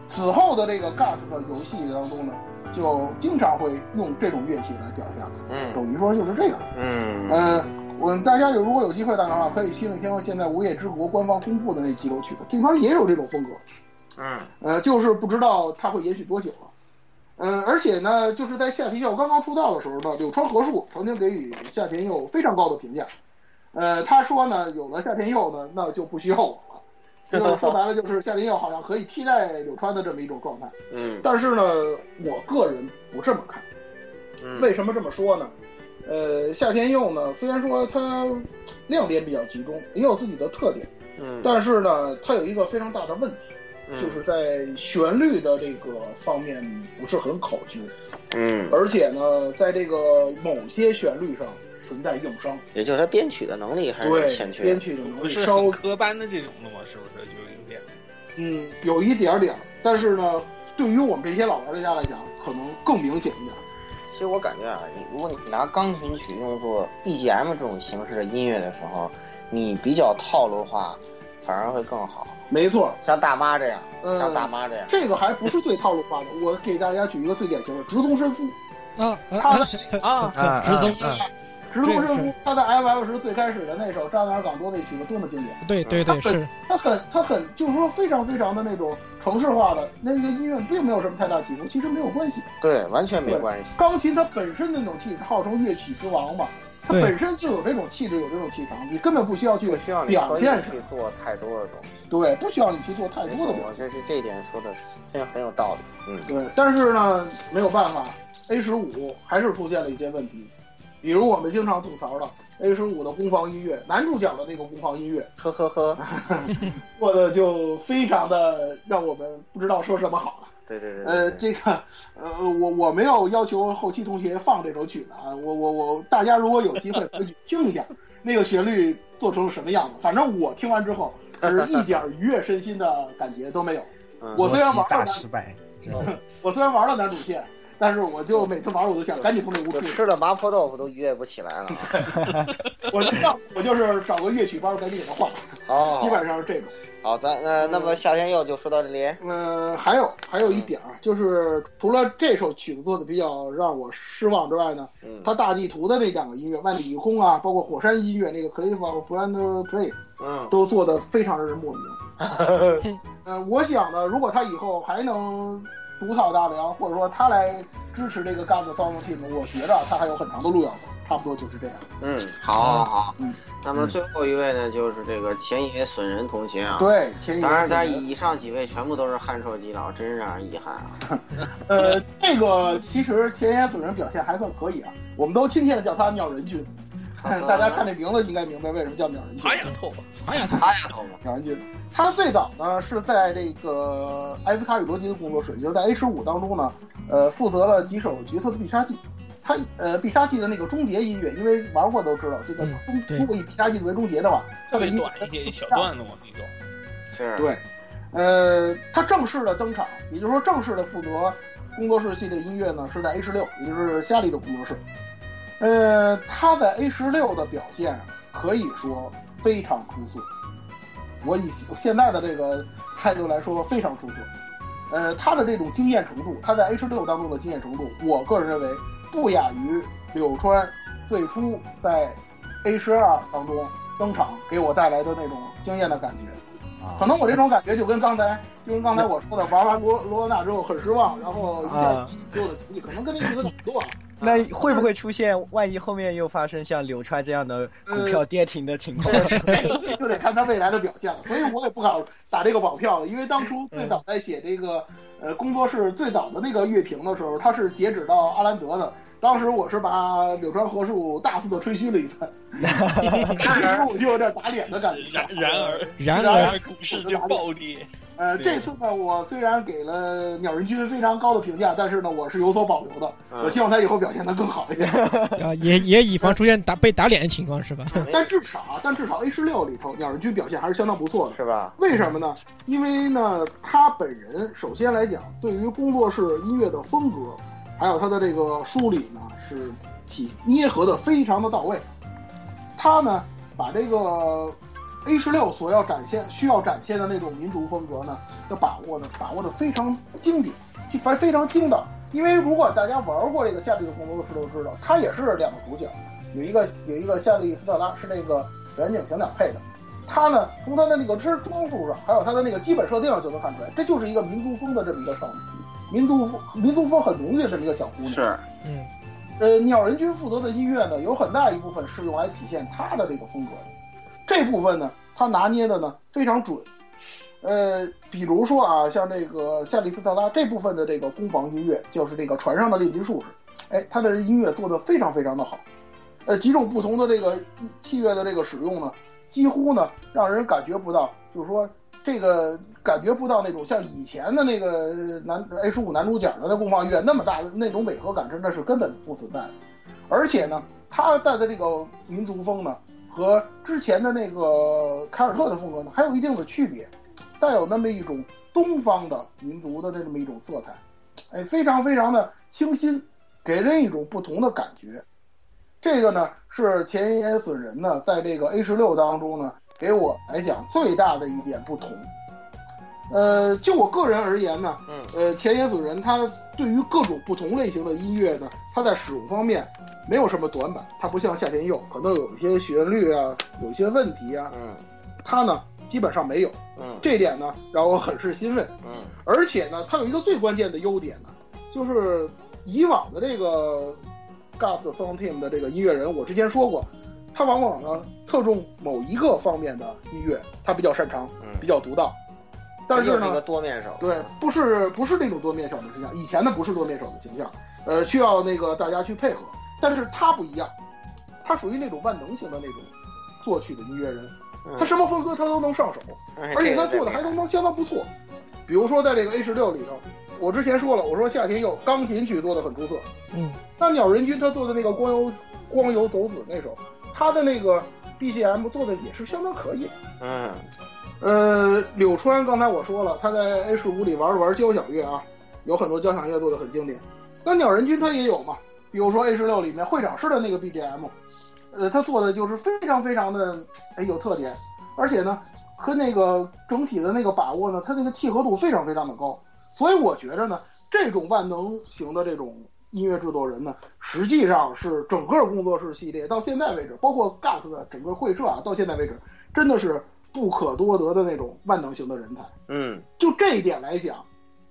此后的这个 Gas 的游戏当中呢，就经常会用这种乐器来表现，嗯等于说就是这个。嗯呃，我大家有如果有机会的话，可以听一听现在《无业之国》官方公布的那几首曲子，这边也有这种风格。嗯呃，就是不知道它会延续多久了。嗯、而且呢，就是在夏田佑刚刚出道的时候呢，柳川和树曾经给予夏田佑非常高的评价。呃，他说呢，有了夏田佑呢，那就不需要我了。就是说白了，就是夏林佑好像可以替代柳川的这么一种状态。嗯但是呢，我个人不这么看。嗯，为什么这么说呢？呃，夏天佑呢，虽然说他亮点比较集中，也有自己的特点，嗯但是呢，他有一个非常大的问题，嗯就是在旋律的这个方面不是很考究，嗯，而且呢，在这个某些旋律上存在硬伤，也就是他编曲的能力还是欠缺。编曲的能力稍很科班的这种的嘛？是不是就有点？嗯有一点点，但是呢，对于我们这些老玩家来讲，可能更明显一点。其实我感觉啊，你如果你拿钢琴曲用作 BGM 这种形式的音乐的时候，你比较套路化，反而会更好。没错，像大妈这样，嗯像大妈这样，这个还不是最套路化的。我给大家举一个最典型的直宗伸夫，啊他啊的啊，啊直通啊直宗伸夫，他在 FF 十最开始的那首《扎纳尔港多》那曲子多么经典。对对对是，它很它很就是说非常非常的那种城市化的那个音乐，并没有什么太大起伏，其实没有关系。对，完全没关系。钢琴它本身那种气质，号称乐曲之王嘛，它本身就有这种气质，有这种气场，你根本不需要去需要你表现去做太多的东西。对，不需要你去做太，多的表现。我这是这一点说的很很有道理。嗯对，但是呢，没有办法，A 十五还是出现了一些问题，比如我们经常吐槽的 A 十五的攻防音乐，男主角的那个攻防音乐呵呵呵，做的就非常的让我们不知道说什么好了。对对对对呃，这个，呃，我我没有要求后期同学放这首曲子啊，我我我，大家如果有机会可以听一下那个旋律做成什么样子。反正我听完之后 是一点愉悦身心的感觉都没有。嗯我虽然玩了男，失败，我虽然玩了男主线，但是我就每次玩我都想赶紧从那屋出去。吃了麻婆豆腐都愉悦不起来了啊。我就让我就是找个乐曲班赶紧给他换，哦，基本上是这种。好，咱呃，那么夏天佑就说到这里。嗯，还有还有一点啊，就是除了这首曲子做的比较让我失望之外呢，嗯它大地图的那两个音乐，万里一空啊，包括火山音乐那个 Cliff of Brand Place 嗯都做的非常让人莫名。呃，我想呢，如果他以后还能独讨大梁，或者说他来支持这个 Gas Sound Team，我觉着他还有很长的路要走。差不多就是这样。嗯，好好好。嗯，那么最后一位呢，就是这个前野损人同学啊。对，前野当然，年但是以上几位全部都是汗臭基佬，真是让人遗憾啊。呃，这个其实前野损人表现还算可以啊，我们都亲切的叫他鸟人君。大家看这名字应该明白为什么叫鸟人君。哎呀，透哎呀。鸟人君，他最早呢是在这个埃斯卡与罗吉的工作室，也就是在 A 十五当中呢，呃，负责了几首角色的必杀技。他呃必杀技的那个终结音乐，因为玩过都知道，这个嗯终对如果以必杀技作为终结的话，特别短一点一 小段的嘛那种。是。对，呃，他正式的登场，也就是说正式的负责工作室系列音乐呢，是在 A 十六，也就是夏利的工作室。呃，他在 A 十六的表现可以说非常出色，我以现在的这个态度来说非常出色。呃，他的这种惊艳程度，他在 A 十六当中的惊艳程度，我个人认为不亚于柳川最初在 A 十二当中登场给我带来的那种惊艳的感觉。啊可能我这种感觉就跟刚才就跟刚才我说的，玩完罗罗纳之后很失望，然后一下啊所有的情绪，可能跟那意思差不多啊。那会不会出现万一后面又发生像柳川这样的股票跌停的情况？这 就得看他未来的表现了，所以我也不敢打这个保票了，因为当初最早在写这个呃工作室最早的那个乐评的时候，他是截止到阿兰德的，当时我是把柳川和树大肆的吹嘘了一番，当时我就有点打脸的感觉。然然而然而股市就暴跌，呃，这次呢，我虽然给了鸟人君非常高的评价，但是呢，我是有所保留的。嗯我希望他以后表现得更好一点。啊，也也以防出现打被打脸的情况是吧？但至少啊，但至少 A 十六里头，鸟人君表现还是相当不错的。是吧？为什么呢？因为呢，他本人首先来讲，对于工作室音乐的风格，还有他的这个梳理呢，是体捏合的非常的到位。他呢，把这个 A 十六所要展现、需要展现的那种民族风格呢的把握呢，把握的非常经典，非非常精到。因为如果大家玩过这个夏利的工作室都知道，它也是两个主角，有一个有一个夏利斯特拉是那个远景型两配的。他呢，从他的那个身装束上，还有他的那个基本设定上就能看出来，这就是一个民族风的这么一个少女，民族风民族风很浓郁的这么一个小姑娘。是，嗯，呃，鸟人君负责的音乐呢，有很大一部分是用来体现他的这个风格的。这部分呢，他拿捏的呢非常准。呃，比如说啊，像这个夏利斯特拉这部分的这个攻防音乐，就是这个船上的炼金术士，哎，他的音乐做得非常非常的好。呃，几种不同的这个器乐的这个使用呢，几乎呢让人感觉不到，就是说这个感觉不到那种像以前的那个男 H 五男主角的那攻防乐那么大的那种违和感，真的是根本不存在的。而且呢，他带的这个民族风呢，和之前的那个凯尔特的风格呢，还有一定的区别，带有那么一种东方的民族的那么一种色彩，哎，非常非常的清新，给人一种不同的感觉。这个呢是前野隼人呢在这个 A 十六当中呢，给我来讲最大的一点不同。呃，就我个人而言呢，嗯呃，前野隼人他对于各种不同类型的音乐呢，它在使用方面没有什么短板，它不像夏天佑，可能有一些旋律啊，有一些问题啊，嗯。它呢基本上没有，嗯。这点呢让我很是欣慰。嗯。而且呢，它有一个最关键的优点呢，就是以往的这个 God Song Team 的这个音乐人，我之前说过，他往往呢侧重某一个方面的音乐，他比较擅长，嗯，比较独到。但是这就是一个呢，多面手，对，不是不是那种多面手的形象，以前的不是多面手的形象，呃，需要那个大家去配合。但是他不一样，他属于那种万能型的那种作曲的音乐人，嗯，他什么风格他都能上手。嗯而且他做的还都能相当不错。比如说在这个 A 十六里头，我之前说了，我说夏天佑钢琴曲做的很出色。嗯，那鸟人君他做的那个光游光游走子那首，他的那个 BGM 做的也是相当可以。嗯呃，柳川刚才我说了，他在 A 十五里玩玩交响乐啊，有很多交响乐做的很经典。那鸟人君他也有嘛，比如说 A 十六里面会长式的那个 BGM，呃，他做的就是非常非常的哎有特点，而且呢和那个整体的那个把握呢，它那个契合度非常非常的高。所以我觉着呢，这种万能型的这种音乐制作人呢，实际上是整个工作室系列到现在为止，包括 GAS 的整个会社啊，到现在为止，真的是不可多得的那种万能型的人才。嗯就这一点来讲，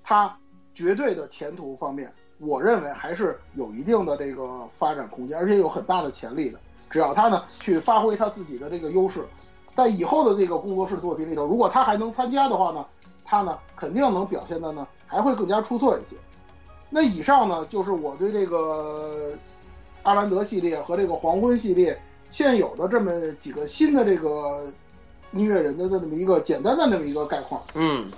他绝对的前途方面，我认为还是有一定的这个发展空间，而且有很大的潜力的。只要他呢去发挥他自己的这个优势，在以后的这个工作室作品里头，如果他还能参加的话呢，他呢肯定能表现的呢还会更加出色一些。那以上呢就是我对这个阿兰德系列和这个黄昏系列现有的这么几个新的这个音乐人的这么一个简单的这么一个概况。嗯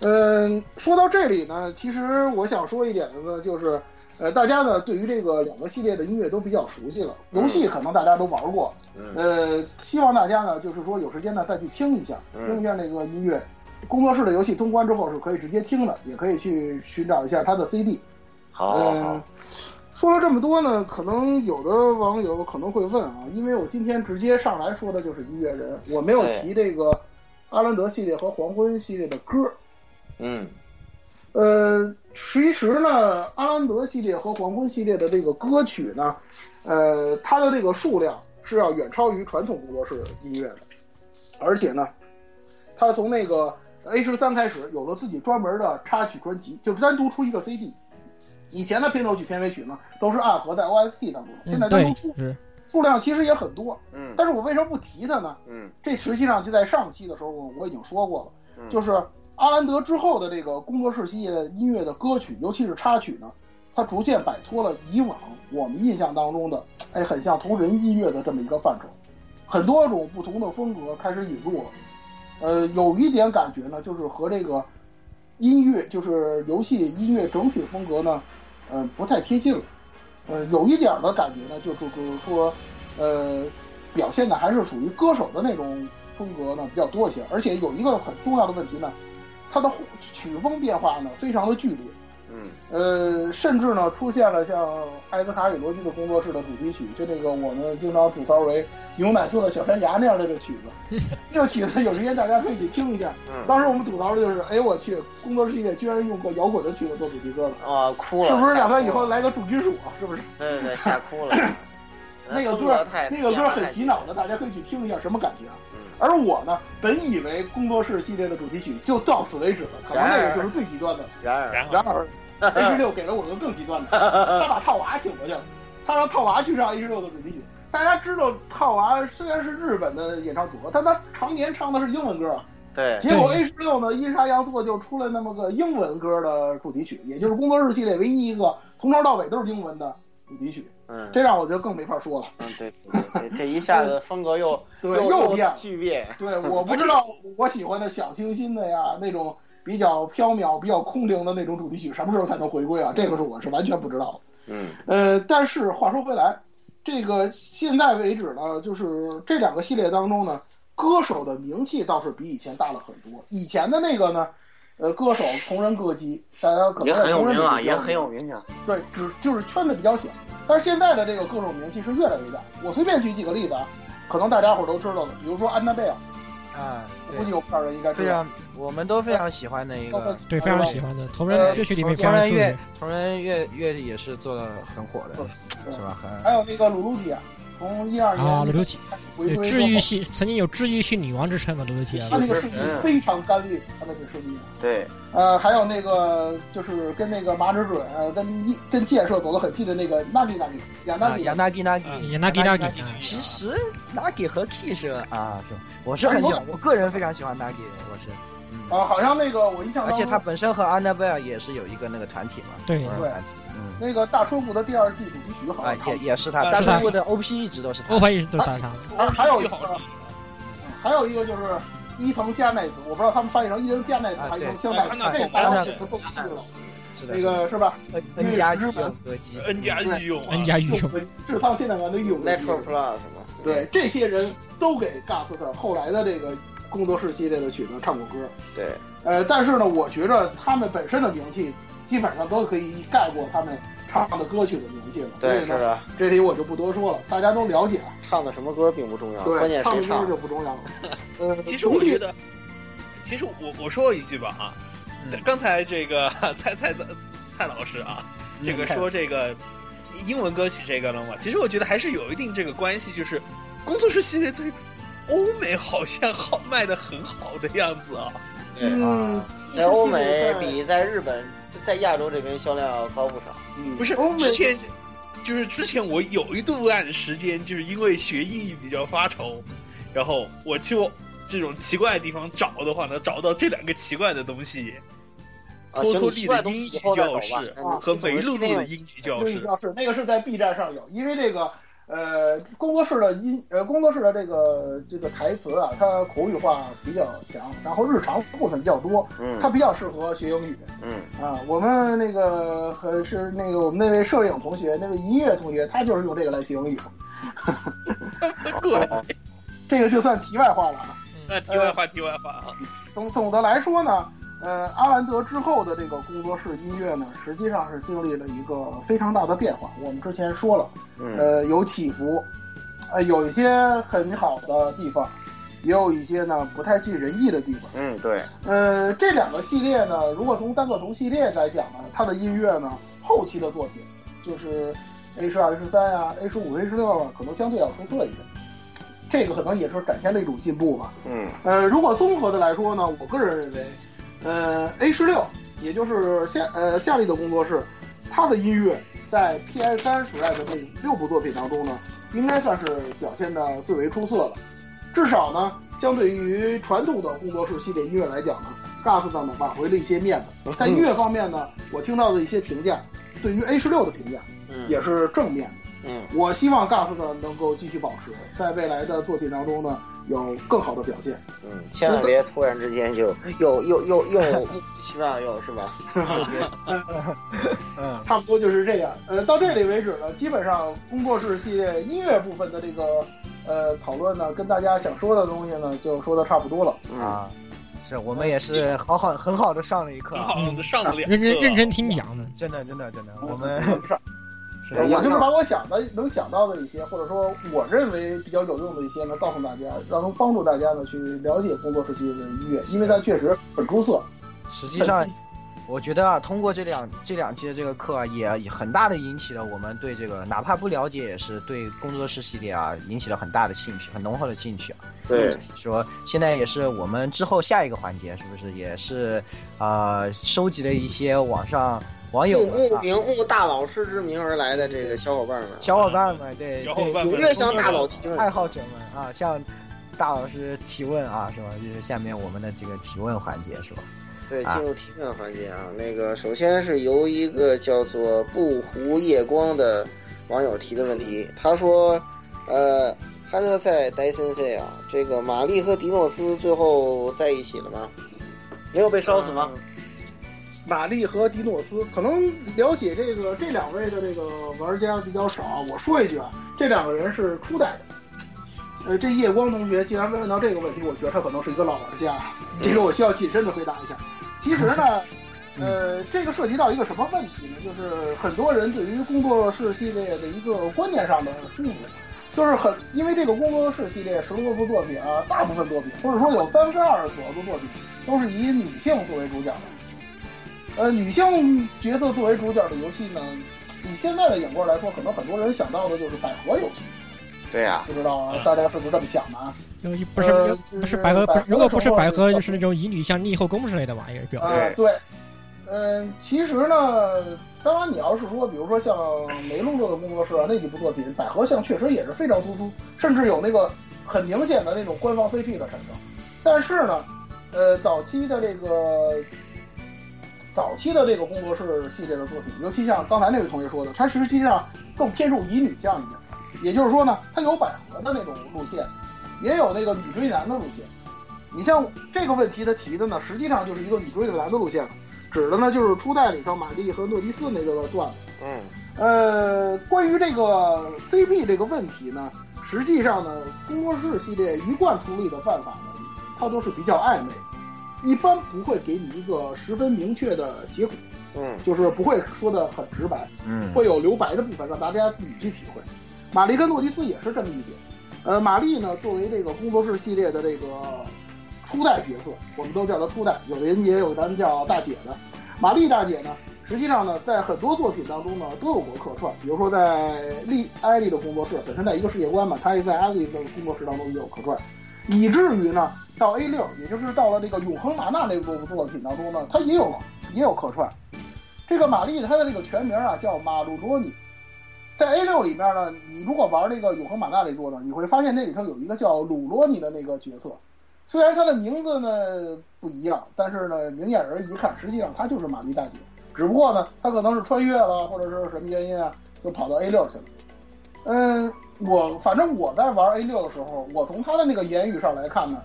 嗯，说到这里呢，其实我想说一点的呢，就是，呃，大家呢对于这个两个系列的音乐都比较熟悉了，嗯游戏可能大家都玩过，嗯呃，希望大家呢就是说有时间呢再去听一下，嗯听一下那个音乐。工作室的游戏通关之后是可以直接听的，也可以去寻找一下它的 CD。好好好嗯，说了这么多呢，可能有的网友可能会问啊，因为我今天直接上来说的就是音乐人，我没有提这个阿兰德系列和黄昏系列的歌。嗯呃，其实呢，阿兰德系列和黄昏系列的这个歌曲呢，呃，它的这个数量是要远超于传统工作室音乐的，而且呢，它从那个 A 十三开始有了自己专门的插曲专辑，就是单独出一个 CD。以前的片头曲、片尾曲呢，都是暗合在 OST 当中，现在嗯，对单独出，数量其实也很多。嗯但是我为什么不提它呢？嗯这实际上就在上期的时候我我已经说过了。嗯，就是阿兰德之后的这个工作室系列音乐的歌曲，尤其是插曲呢，它逐渐摆脱了以往我们印象当中的，哎，很像同人音乐的这么一个范畴，很多种不同的风格开始引入了。呃，有一点感觉呢，就是和这个音乐，就是游戏音乐整体风格呢，嗯、不太贴近了。呃，有一点的感觉呢，就就就是说，呃，表现的还是属于歌手的那种风格呢比较多一些，而且有一个很重要的问题呢，它的曲风变化呢非常的剧烈。嗯呃，甚至呢出现了像艾斯卡与罗基的工作室的主题曲，就那个我们经常吐槽为牛奶色的小山崖那样的这个曲子，这个曲子有时间大家可以去听一下。嗯，当时我们吐槽的就是，哎我去，工作室系列居然用过摇滚的曲子做主题歌了，啊，哭了，是不是打算以后来个重金属啊？是不是？对对对，吓哭了。那个歌那个歌很洗脑的。大家可以去听一下，什么感觉啊？嗯而我呢，本以为工作室系列的主题曲就到此为止了，可能那个就是最极端的。然而，然后然而，A 十六给了我个更极端的，他把套娃请过去了，他让套娃去唱 A 十六的主题曲。大家知道，套娃虽然是日本的演唱组合，但他常年唱的是英文歌啊。对，结果 A 十六呢，阴差阳错就出了那么个英文歌的主题曲，也就是工作日系列唯一一个从头到尾都是英文的主题曲，嗯这让我就更没法说了。嗯，对对对，这一下子风格又 对，又又变。巨变。对，我不知道我喜欢的小清新的呀，那种比较飘渺、比较空灵的那种主题曲，什么时候才能回归啊？这个是我是完全不知道的。嗯呃，但是话说回来，这个现在为止呢，就是这两个系列当中呢，歌手的名气倒是比以前大了很多。以前的那个呢，呃，歌手同人歌姬，大家可能也很有名啊，也很有名啊。对，只就是圈子比较小。但是现在的这个歌手名气是越来越大。我随便举几个例子啊，可能大家伙都知道的，比如说安娜贝尔，啊，估计有不少人应该知道。非常，我们都非常喜欢的一个对，非常喜欢的同呃人乐曲里面非同人乐常著名。，同人乐乐也是做的很火的，是吧？很还有那个鲁鲁迪啊，从一二年啊，鲁鲁提回归之治愈，系曾经有治愈系女王之称嘛，鲁鲁提啊。他，那个声音非常干练，他那个声音。对，呃，还有那个就是跟那个麻指准，呃，跟跟建设走得很近的那个 Nagi Nagi 亚啊，纳吉亚纳吉纳吉，也拿给拿给啊，其实 Nagi 和啊，是我是很喜欢，我个人非常喜欢 Nagi，我是，嗯，啊，好像那个我印象中，而且他本身和 Annabelle 也是有一个那个团体嘛，对。同人团体，嗯，那个大春部的第二季主题曲好啊像，也也是他，啊大是他中国的 OP 一直都是他，OP 一直都是他唱的。还还有一个还有一个就是伊藤加奈子，我不知道他们翻译成伊藤加奈子啊还是香奈子，啊这大家也不都记了，那个是吧？N 加御用歌姬，N 加御用。啊 N 加御用，智仓千代丸的御用歌姬 Natural Plus 嘛。对，这些人都给 Gus 的后来的这个工作室系列的曲子唱过歌。对，呃，但是呢，我觉着他们本身的名气基本上都可以盖过他们唱的歌曲的名气了。对，是的，这里我就不多说了，大家都了解。唱的什么歌并不重要，关对，键唱的歌谁唱。就不重要了。呃，其实我觉得，其实我我说一句吧啊，嗯刚才这个 蔡蔡蔡蔡老师啊，这个说这个英文歌曲这个了嘛，其实我觉得还是有一定这个关系，就是工作室系列在欧美好像好卖的很好的样子啊。对，嗯，在欧美比在日本，在亚洲这边销量要高不少。嗯不是之前，就是之前我有一段时间就是因为学英语比较发愁，然后我去这种奇怪的地方找的话呢，找到这两个奇怪的东西，啊托托行奇怪利的英语教室嗯和梅露露的英语教室。英语教室那个是在 B 站上有，因为这个呃工作室的音呃工作室的这个这个台词啊，它口语化比较强，然后日常部分比较多，嗯它比较适合学英语嗯啊。我们那个和是那个我们那位摄影同学，那位音乐同学，他就是用这个来学英语。过这个就算题外话了啊。那题外话，题外话啊，总总的来说呢，呃，阿兰德之后的这个工作室音乐呢，实际上是经历了一个非常大的变化。我们之前说了，嗯呃，有起伏，呃，有一些很好的地方，也有一些呢不太尽人意的地方。嗯，对，呃，这两个系列呢，如果从单个从系列来讲呢，它的音乐呢，后期的作品就是 A 十二、A 十三啊、A 十五、A 十六啊，可能相对要出色一点。这个可能也是展现了一种进步吧。嗯呃，如果综合的来说呢，我个人认为，呃，A 十六，也就是夏呃夏利的工作室，他的音乐在 PS 三时代的这六部作品当中呢，应该算是表现的最为出色的。至少呢，相对于传统的工作室系列音乐来讲呢，GAS 呢挽回了一些面子。在音乐方面呢，我听到的一些评价，对于 A 十六的评价嗯，也是正面的。嗯我希望 GAS 呢能够继续保持，在未来的作品当中呢，有更好的表现。嗯，千万别突然之间就又又又又莫名其妙又是吧？嗯，差不多就是这样。呃，到这里为止呢，基本上工作室系列音乐部分的这个呃讨论呢，跟大家想说的东西呢，就说的差不多了。嗯，啊，是我们也是好好很好的上了一课很啊，好的上了两认真课认真听讲的。真的真的真的，我们我就是把我想的能想到的一些，或者说我认为比较有用的一些呢，告诉大家，让能帮助大家呢去了解工作室系列的音乐，因为它确实很出色。实际上，我觉得啊，通过这两这两期的这个课啊，也很大的引起了我们对这个哪怕不了解，也是对工作室系列啊引起了很大的兴趣，很浓厚的兴趣啊。对，说现在也是我们之后下一个环节，是不是也是啊、呃收集了一些网上网友慕们啊慕名慕大老师之名而来的这个小伙伴们，小伙伴们，对对小伙伴们踊跃向大佬提问。爱好者们啊，向大老师提问啊，是吧？就是下面我们的这个提问环节，是吧？对，啊进入提问环节啊，那个首先是由一个叫做不湖夜光的网友提的问题，他说，呃，哈德赛戴森塞啊，这个玛丽和迪诺斯最后在一起了吗？没有被烧死吗？玛丽和迪诺斯可能了解这个这两位的这个玩家比较少。我说一句啊，这两个人是初代的。呃，这夜光同学既然问到这个问题，我觉得他可能是一个老玩家，这个我需要谨慎的回答一下。其实呢，呃，这个涉及到一个什么问题呢？就是很多人对于工作室系列的一个观念上的疏忽，就是很因为这个工作室系列十多部作品啊，大部分作品或者说有三分之二左右的作品都是以女性作为主角的。呃，女性角色作为主角的游戏呢，以现在的眼光来说，可能很多人想到的就是百合游戏，对呀、不知道啊大家是不是这么想的啊？就不是呃不是百合，不是百合如果不是百合，就是那种以女像逆后宫之类的玩意儿，比较啊、对对，嗯、其实呢，当然你要是说，比如说像梅露露的工作室啊那几部作品，百合像确实也是非常突出，甚至有那个很明显的那种官方 CP 的产生。但是呢，呃，早期的这个早期的这个工作室系列的作品，尤其像刚才那位同学说的，它实际上更偏重乙女向一点。也就是说呢，它有百合的那种路线，也有那个女追男的路线。你像这个问题他提的呢，实际上就是一个女追男的路线，指的呢就是初代里头玛丽和诺迪斯那个段子。嗯，呃，关于这个 CP 这个问题呢，实际上呢，工作室系列一贯处理的办法呢，它都是比较暧昧，一般不会给你一个十分明确的结果，嗯，就是不会说的很直白，嗯会有留白的部分，让大家自己去体会。玛丽跟诺迪斯也是这么一点。呃，玛丽呢，作为这个工作室系列的这个初代角色，我们都叫她初代，有的人也有咱们叫大姐的。玛丽大姐呢，实际上呢，在很多作品当中呢都有过客串，比如说在丽艾丽的工作室，本身在一个世界观嘛，她也在艾丽的工作室当中也有客串，以至于呢，到 A 六，也就是到了这个永恒玛纳那部作品当中呢，它也有也有客串。这个玛丽她的这个全名啊叫马鲁罗尼，在 A 六里面呢，你如果玩这个永恒玛纳这座呢，你会发现这里头有一个叫鲁罗尼的那个角色，虽然他的名字呢不一样，但是呢明眼人一看，实际上他就是玛丽大姐，只不过呢他可能是穿越了，或者是什么原因啊，就跑到 A 六去了。嗯，我反正我在玩 A 六的时候，我从他的那个言语上来看呢，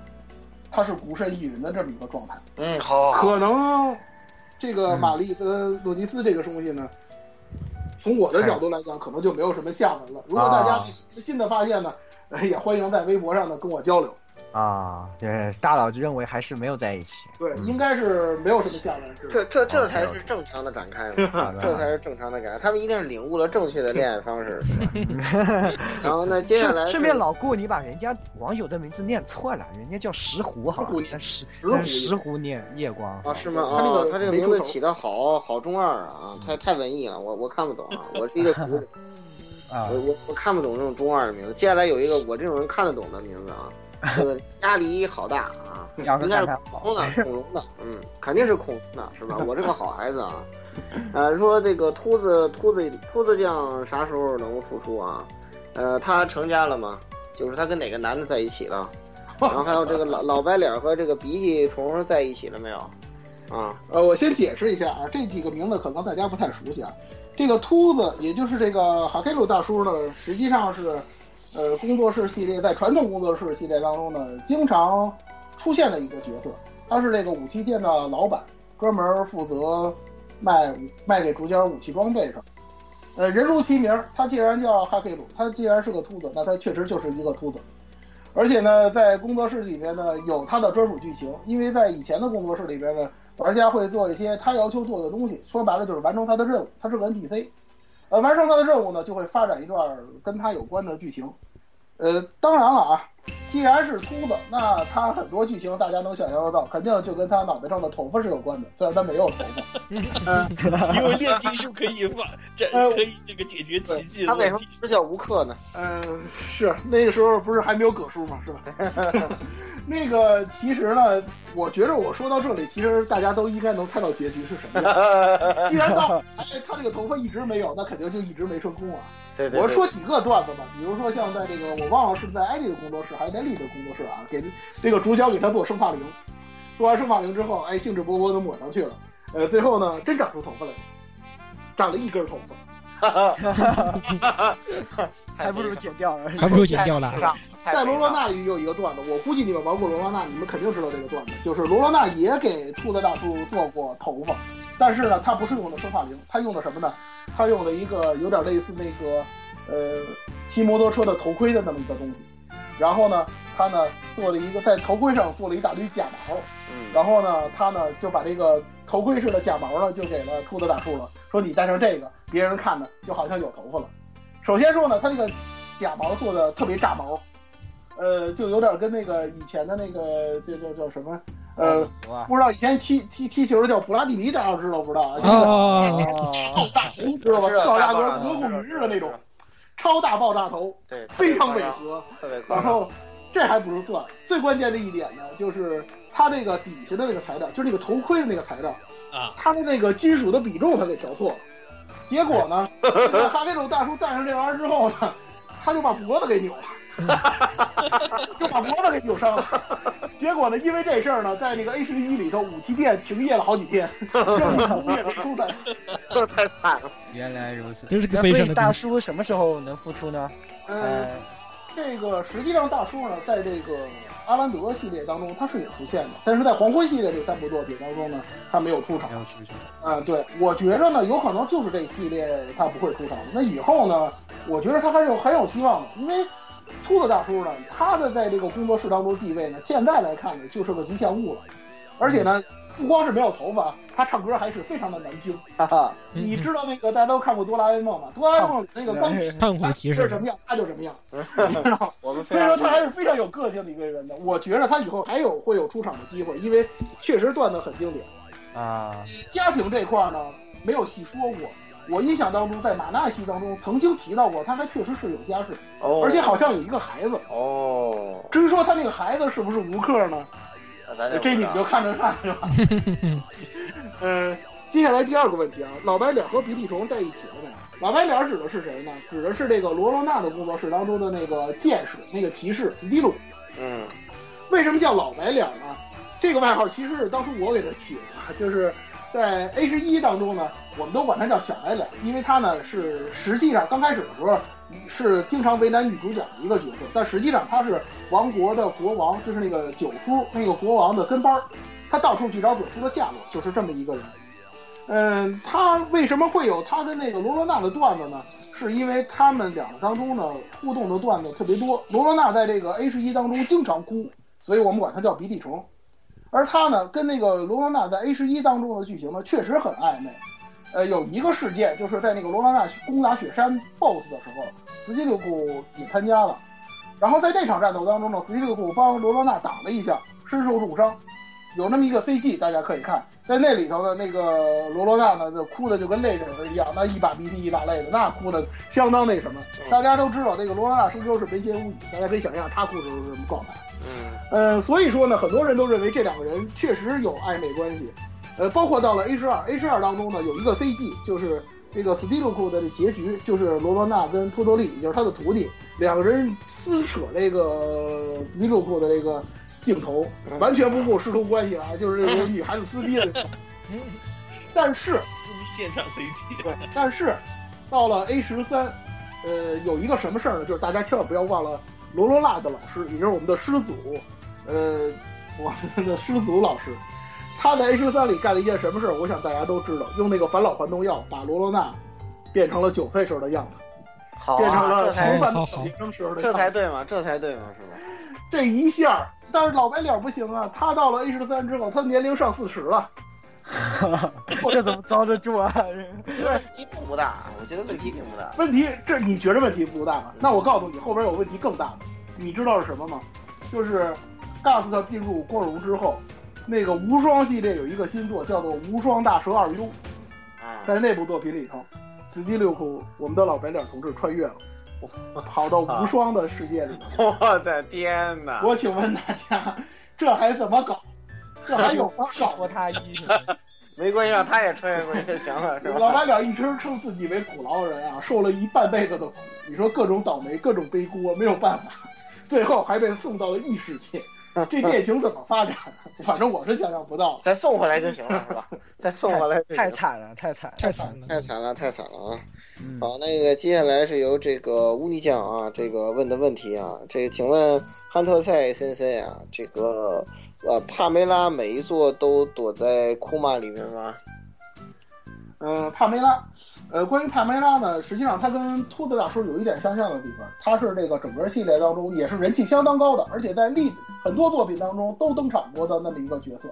他是孤身一人的这么一个状态。嗯，好，好，可能这个玛丽跟诺尼斯这个东西呢，从我的角度来讲，可能就没有什么下文了。如果大家有什么新的发现呢，哎也欢迎在微博上呢跟我交流。啊，对，大佬就认为还是没有在一起。对，嗯应该是没有什么下文。这这 这才是正常的展开嘛，这才是正常的展开。他们一定是领悟了正确的恋爱方式。然后呢，接下来顺顺便老顾，你把人家网友的名字念错了，人家叫石湖，好吧石湖？但石石湖但是石湖念夜光啊，是吗？他这个啊，他这个没出头名字起的好好中二啊，太太文艺了，我我看不懂啊，我是一个俗，啊我我我看不懂这种中二的名字。接下来有一个我这种人看得懂的名字啊，这个鸭梨好大啊，应该是恐龙的，恐龙的，嗯，肯定是恐龙的，是吧？我这个好孩子啊，呃，说这个秃子秃子秃子酱啥时候能复出啊？呃，他成家了吗？就是他跟哪个男的在一起了？然后还有这个老老白脸和这个鼻涕虫在一起了没有？啊，呃，我先解释一下啊，这几个名字可能大家不太熟悉啊。这个秃子，也就是这个哈开鲁大叔呢，实际上是呃工作室系列在传统工作室系列当中呢，经常出现的一个角色。他是这个武器店的老板，专门负责卖卖给主角武器装备上。呃，人如其名，他既然叫哈克鲁，他既然是个秃子，那他确实就是一个秃子。而且呢，在工作室里边呢，有他的专属剧情，因为在以前的工作室里边呢，玩家会做一些他要求做的东西，说白了就是完成他的任务。他是个 NPC，呃，完成他的任务呢，就会发展一段跟他有关的剧情。呃，当然了啊。既然是秃子，那他很多剧情大家能想象得到，肯定就跟他脑袋上的头发是有关的。虽然他没有头发，嗯 因为炼金术可以发，这可以这个解决奇迹。他为什么是叫吴克呢？嗯，是那个时候不是还没有葛叔吗，是吧？那个其实呢，我觉得我说到这里，其实大家都应该能猜到结局是什么样。既然到哎，他这个头发一直没有，那肯定就一直没成功啊。对对。我说几个段子吧，比如说像在这个我忘了是在艾丽的工作室还是在丽的工作室啊，给这个主角给他做生发灵，做完生发灵之后，哎，兴致勃勃的抹上去了，呃，最后呢，真长出头发来了，长了一根头发。还不如剪掉了，还不如剪掉了。在罗罗娜里有一个段子，我估计你们玩过罗罗娜，你们肯定知道这个段子，就是罗罗娜也给兔子大叔做过头发，但是呢，他不是用的生化灵，他用的什么呢？他用了一个有点类似那个呃骑摩托车的头盔的那么一个东西，然后呢，他呢做了一个在头盔上做了一大堆假毛，然后呢，他呢就把这个头盔式的假毛呢就给了兔子大叔了，说你戴上这个，别人看呢就好像有头发了。首先说呢，他这个假毛做的特别炸毛。呃，就有点跟那个以前的那个，这叫叫什么？呃，不知道以前踢踢踢球的叫普拉蒂尼，大家知道不知道啊？超大头，知道吧？赵大哥德古女日的那种超大爆炸头，对，非常违和。然后这还不是算，最关键的一点呢，就是它那个底下的那个材料，就是那个头盔的那个材料啊，它的那个金属的比重它给调错了。结果呢，哈这种大叔戴上这玩意儿之后呢，他就把脖子给扭了。就把脖子给扭伤了，结果呢，因为这事儿呢，在那个 A 十一里头，武器店停业了好几天，也没出来，太惨了。原来如此，是个所以大叔什么时候能复出呢？呃，这个实际上大叔呢，在这个阿兰德系列当中他是有出现的，但是在黄昏系列这三部作品当中呢，他没有出场。没有出场。啊，对，我觉着呢，有可能就是这系列他不会出场。那以后呢，我觉得他还是有很有希望的，因为。秃子大叔呢，他的在这个工作室当中地位呢，现在来看呢，就是个吉祥物了。而且呢，不光是没有头发，他唱歌还是非常的难听。哈哈，你知道那个大家都看过哆啦 A 梦吗？哆啦 A 梦那个刚胖虎骑士什么样，他就什么样。你知道，所以说他还是非常有个性的一个人的。我觉得他以后还有会有出场的机会，因为确实段子很经典。啊，家庭这块呢，没有细说过。我印象当中，在马纳西当中曾经提到过，他还确实是有家室，而且好像有一个孩子。哦，至于说他那个孩子是不是吴克呢？这你们就看着办去吧。呃，接下来第二个问题啊，老白脸和鼻涕虫在一起了没？老白脸指的是谁呢？指的是这个罗罗娜的工作室当中的那个剑士，那个骑士斯蒂鲁。嗯，为什么叫老白脸呢？这个外号其实是当初我给他起的，就是在 A 十一当中呢。我们都管他叫小白脸，因为他呢是实际上刚开始的时候是经常为难女主角的一个角色，但实际上他是王国的国王，就是那个九叔那个国王的跟班儿，他到处去找九叔的下落，就是这么一个人。嗯，他为什么会有他跟那个罗罗娜的段子呢？是因为他们两个当中呢互动的段子特别多，罗罗娜在这个 A 十一当中经常哭，所以我们管他叫鼻涕虫，而他呢跟那个罗罗娜在 A 十一当中的剧情呢确实很暧昧。呃，有一个事件，就是在那个罗拉娜攻打雪山 BOSS 的时候，斯基六库也参加了。然后在这场战斗当中呢，斯基六库帮罗罗娜打了一下，身受重伤。有那么一个 CG，大家可以看，在那里头的那个罗罗娜呢，就哭的就跟泪人一样，那一把鼻涕一把泪的，那哭的相当那什么。大家都知道，这个罗罗娜终究是门前无语，大家可以想象她哭的时候是什么状态。嗯，呃，所以说呢，很多人都认为这两个人确实有暧昧关系。呃，包括到了 A 十二，A 十二当中呢，有一个 CG，就是这个斯蒂鲁库的这结局，就是罗罗娜跟托托利，也就是他的徒弟，两个人撕扯这个斯蒂鲁库的这个镜头，完全不顾师徒关系啊，就是这个女孩子撕逼的。但是撕逼现场 CG。对，但是到了 A 十三，呃，有一个什么事儿呢？就是大家千万不要忘了罗罗娜的老师，也就是我们的师祖，呃，我们的师祖老师，他在 H 三里干了一件什么事儿？我想大家都知道，用那个返老还童药把罗罗娜变成了九岁时候的样子，好变成啊，了重返好好小学生时候的这样子。这才对嘛，这才对嘛，是吧？这一下，但是老白脸不行啊，他到了 A 十三之后，他年龄上四十了。这怎么遭得住啊？问题并不大，我觉得问题并不大。问题这你觉着问题不大吗？那我告诉你，后边有问题更大的，你知道是什么吗？就是 Gust 进入光荣之后，那个无双系列有一个新作叫做《无双大蛇二 U》，啊，在那部作品里头，死地六库我们的老白脸同志穿越了，跑到无双的世界里头。我的天哪！我请问大家，这还怎么搞？这还有 吗？搞脱他衣，没关系，让他也穿越过去就行了，是老吧？白脸一直称自己为苦劳人啊，受了一半辈子的苦。你说各种倒霉，各种背锅，没有办法，最后还被送到了异世界。这恋情怎么发展？反正我是想象不到。再送回来就行了，是吧？再送回来太惨了，太惨了。太惨了。太惨了，太惨了啊！嗯好，那个接下来是由这个乌尼酱啊，这个问的问题啊，这个请问汉特赛森森啊，这个呃帕梅拉每一座都躲在库玛里面吗？呃，帕梅拉，呃，关于帕梅拉呢，实际上它跟秃子大叔有一点相像的地方，它是这个整个系列当中也是人气相当高的，而且在历很多作品当中都登场过的那么一个角色。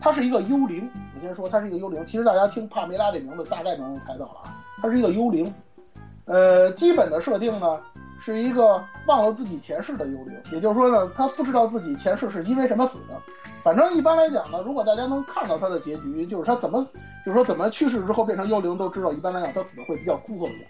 它是一个幽灵，我先说它是一个幽灵。其实大家听帕梅拉这名字大概能猜到了啊，它是一个幽灵。呃，基本的设定呢是一个忘了自己前世的幽灵，也就是说呢，他不知道自己前世是因为什么死的。反正一般来讲呢，如果大家能看到他的结局，就是他怎么就是说怎么去世之后变成幽灵都知道，一般来讲他死的会比较枯燥一点。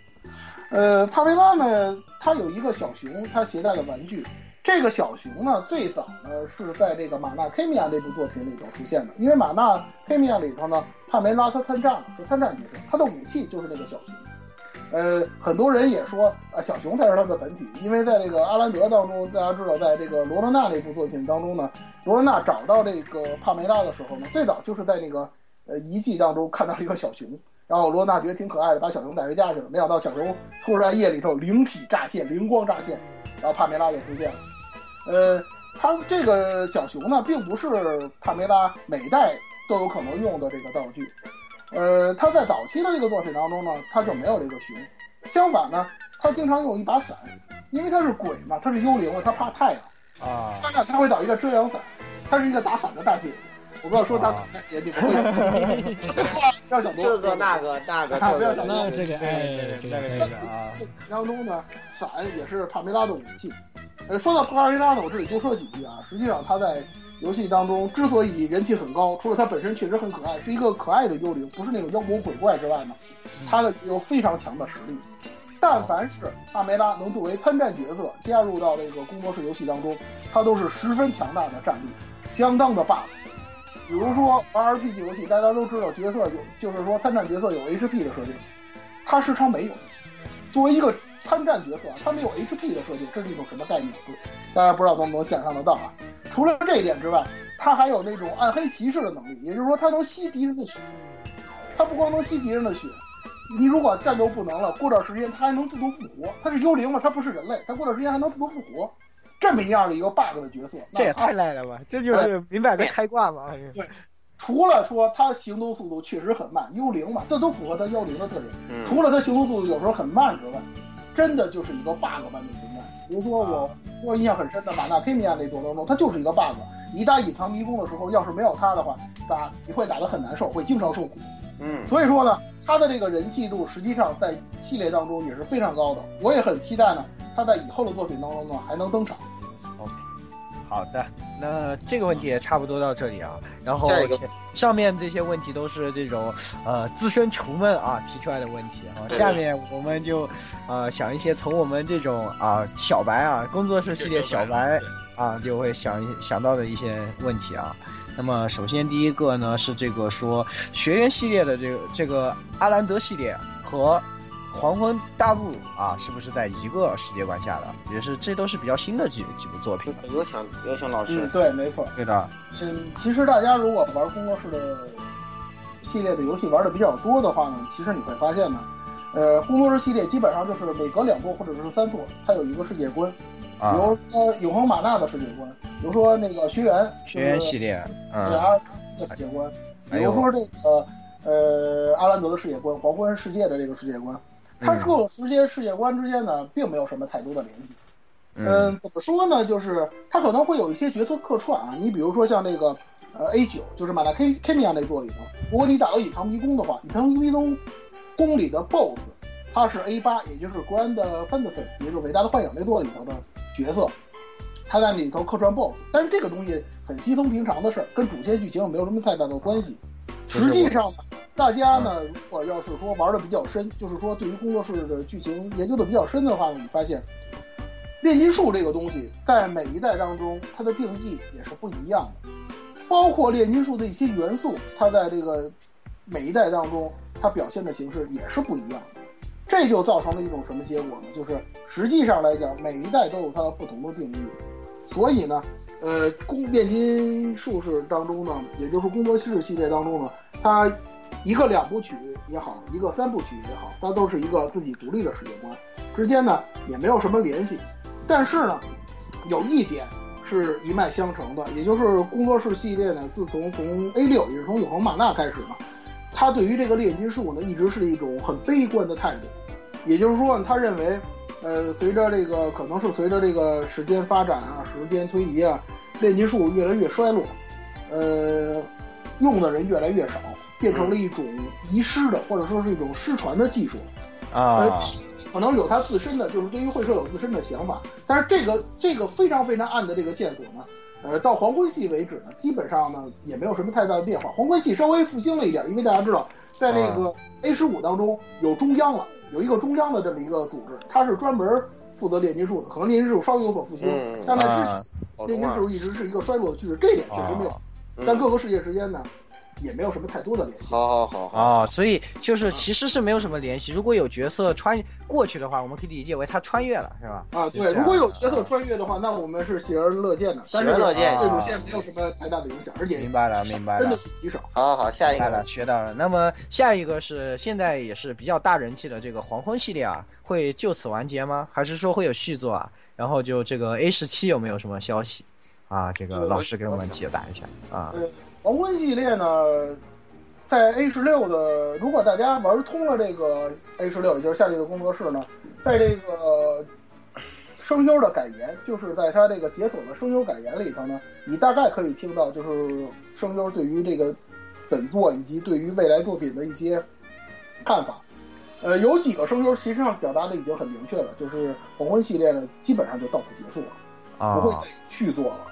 呃，帕梅拉呢，他有一个小熊，他携带的玩具。这个小熊呢，最早呢是在这个马纳 K 米亚那部作品里头出现的，因为马纳 K 米亚里头呢，帕梅拉他参战了，是参战角色，他的武器就是那个小熊。呃，很多人也说啊，小熊才是他的本体，因为在这个阿兰德当中，大家知道，在这个罗罗娜那部作品当中呢，罗罗娜找到这个帕梅拉的时候呢，最早就是在那个呃遗迹当中看到了一个小熊，然后罗罗娜觉得挺可爱的，把小熊带回家去了，没想到小熊突然夜里头灵体乍现，灵光乍现，然后帕梅拉就出现了。呃，他这个小熊呢，并不是帕梅拉每代都有可能用的这个道具。呃，他在早期的这个作品当中呢，他就没有这个熊。相反呢，他经常用一把伞，因为他是鬼嘛，他是幽灵嘛，他怕太阳，啊，他呢他会找一个遮阳伞，他是一个打伞的大姐。我不知道说打伞大姐你们会 不要想多，这个那个那个这个啊不要想那这个哎，这个这个那个这个啊，当中呢，伞也是帕梅拉的武器。呃，说到帕梅拉呢，我这里多说几句啊。实际上，他在游戏当中之所以人气很高，除了它本身确实很可爱，是一个可爱的幽灵，不是那种妖魔鬼怪之外呢，它的有非常强的实力。但凡是阿梅拉能作为参战角色加入到这个工作室游戏当中，它都是十分强大的战力，相当的 buff。比如说玩 RPG 游戏，大家都知道角色有，就是说参战角色有 HP 的设定，它时常没有。作为一个参战角色，他没有 HP 的设定，这是一种什么概念？不，大家不知道能不能想象得到啊？除了这一点之外，他还有那种暗黑骑士的能力，也就是说，他能吸敌人的血。他不光能吸敌人的血，你如果战斗不能了，过段时间他还能自动复活。他是幽灵嘛，他不是人类，他过段时间还能自动复活。这么一样的一个 bug 的角色，这也那太赖了吧！这就是明摆着开挂嘛！除了说他行动速度确实很慢，幽灵嘛，这都符合他幽灵的特点。嗯除了他行动速度有时候很慢之外，真的就是一个 bug 般的存在。比如说我我印象很深的马纳 K 米亚那座当中，它就是一个 bug。你打隐藏迷宫的时候，要是没有它的话，打你会打得很难受，会经常受苦。嗯，所以说呢，它的这个人气度实际上在系列当中也是非常高的。我也很期待呢，它在以后的作品当中呢还能登场。好的，那这个问题也差不多到这里啊。然后上面这些问题都是这种呃资深厨们啊提出来的问题啊。对下面我们就呃想一些从我们这种啊小白啊工作室系列小白啊就会想一想到的一些问题啊。那么首先第一个呢是这个说学员系列的这个这个阿兰德系列和黄昏大陆啊是不是在一个世界观下的？也是这都是比较新的几几部作品。有请有请老师嗯，，对，没错。对的，嗯，其实大家如果玩工作室的系列的游戏玩的比较多的话呢，其实你会发现呢，呃，工作室系列基本上就是每隔两座或者是三座，它有一个世界观，比啊，如说永恒玛纳的世界观，比如说那个学员学员系列，嗯，阿兰德的世界观，比如说这个呃阿兰德的世界观，黄昏世界的这个世界观，它嗯各个世界世界观之间呢，并没有什么太多的联系。嗯嗯，怎么说呢？就是它可能会有一些角色客串啊。你比如说像这个呃 A 九，就是马达 K K 米亚那座里头，如果你打到隐藏迷宫的话，隐藏迷宫宫里的 BOSS，他是 A 八，也就是 Grand Fantasy，也就是伟大的幻影那座里头的角色，他在里头客串 BOSS。但是这个东西很稀松平常的事儿，跟主线剧情没有什么太大的关系。就是实际上呢，大家呢，如果要是说玩的比较深，就是说对于工作室的剧情研究的比较深的话呢，你发现炼金术这个东西在每一代当中，它的定义也是不一样的，包括炼金术的一些元素，它在这个每一代当中，它表现的形式也是不一样的。这就造成了一种什么结果呢？就是实际上来讲，每一代都有它不同的定义，所以呢，呃，工炼金术士当中呢，也就是工作室系列当中呢，它一个两部曲也好，一个三部曲也好，它都是一个自己独立的世界观，之间呢也没有什么联系。但是呢，有一点是一脉相承的，也就是工作室系列呢，自从从 A 六，也是从永恒玛纳开始呢，他对于这个炼金术呢，一直是一种很悲观的态度。也就是说呢，他认为，呃，随着这个可能是随着这个时间发展啊，时间推移啊，炼金术越来越衰落，呃，用的人越来越少，变成了一种遗失的或者说是一种失传的技术。啊，可能有他自身的，就是对于会社有自身的想法，但是这个这个非常非常暗的这个线索呢，呃，到黄昏系为止呢，基本上呢也没有什么太大的变化。黄昏系稍微复兴了一点，因为大家知道，在那个 A 十五当中有中央了，有一个中央的这么一个组织，它是专门负责炼金术的，可能炼金术稍微有所复兴，嗯但在之前啊炼金术一直是一个衰落的趋势，这一点确实没有。嗯但各个世界之间呢，也没有什么太多的联系。好好好好，哦，所以就是其实是没有什么联系。如果有角色穿过去的话，我们可以理解为他穿越了，是吧？啊，对，如果有角色穿越的话，那我们是喜而乐见的。喜而乐见对主线没有什么太大的影响，而且明白了，明白了真的。是极少。好好好，下一个了，个，学到了。那么下一个是现在也是比较大人气的这个黄昏系列啊，会就此完结吗？还是说会有续作啊？然后就这个 A 十七有没有什么消息啊？这个老师给我们解答一下啊。黄昏系列呢，在 A 十六的，如果大家玩通了这个 A 十六，也就是夏利的工作室呢，在这个声优的改言，就是在他这个解锁的声优改言里头呢，你大概可以听到，就是声优对于这个本作以及对于未来作品的一些看法。呃，有几个声优实际上表达的已经很明确了，就是黄昏系列呢，基本上就到此结束了。不会啊再续作了。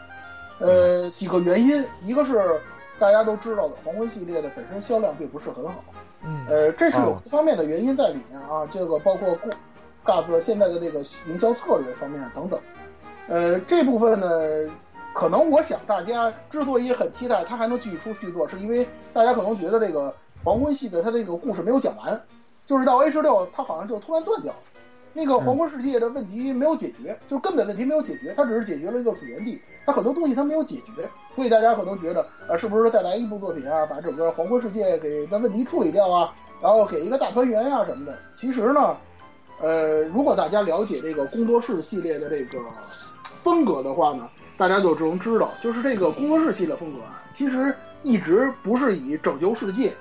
呃，几个原因，一个是大家都知道的，黄昏系列的本身销量并不是很好，嗯，呃，这是有方面的原因在里面啊，这个包括 GAS 现在的这个营销策略方面等等。呃，这部分呢，可能我想大家之所以很期待它还能继续出续作，是因为大家可能觉得这个黄昏系的它这个故事没有讲完，就是到 A 十六它好像就突然断掉了。那个黄昏世界的问题没有解决，就是根本问题没有解决，它只是解决了一个水源地，它很多东西它没有解决，所以大家可能觉得，呃，是不是再来一部作品啊，把整个黄昏世界给的问题处理掉啊，然后给一个大团圆呀、什么的。其实呢，呃，如果大家了解这个工作室系列的这个风格的话呢，大家就能知道，就是这个工作室系列风格啊，其实一直不是以拯救世界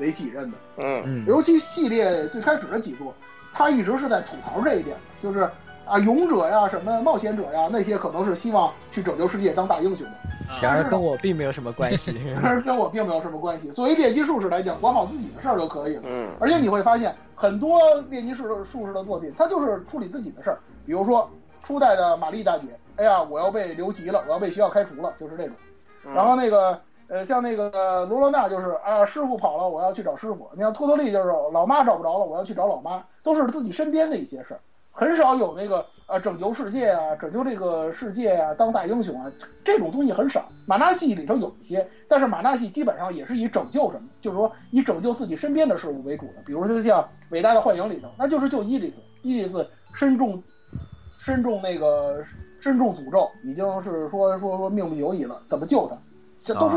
为己任的。嗯嗯尤其系列最开始的几座，他一直是在吐槽这一点，就是啊，勇者呀、什么冒险者呀，那些可能是希望去拯救世界、当大英雄的，啊然而跟我并没有什么关系。但是跟我并没有什么关系。作为炼金术士来讲，管好自己的事儿就可以了。嗯而且你会发现，很多炼金术术士的作品，他就是处理自己的事儿。比如说初代的玛丽大姐，哎呀，我要被留级了，我要被学校开除了，就是这种。嗯然后那个呃，像那个罗罗娜就是啊，师傅跑了，我要去找师傅。你像托托利就是老妈找不着了，我要去找老妈，都是自己身边的一些事儿，很少有那个呃拯救世界啊，拯救这个世界啊，当大英雄啊，这种东西很少。马纳系里头有一些，但是马纳系基本上也是以拯救什么，就是说以拯救自己身边的事物为主的。比如就像《伟大的幻影》里头，那就是救伊里斯，伊里斯身中身中那个身中诅咒，已经是说说说命不久矣了，怎么救他？这都是。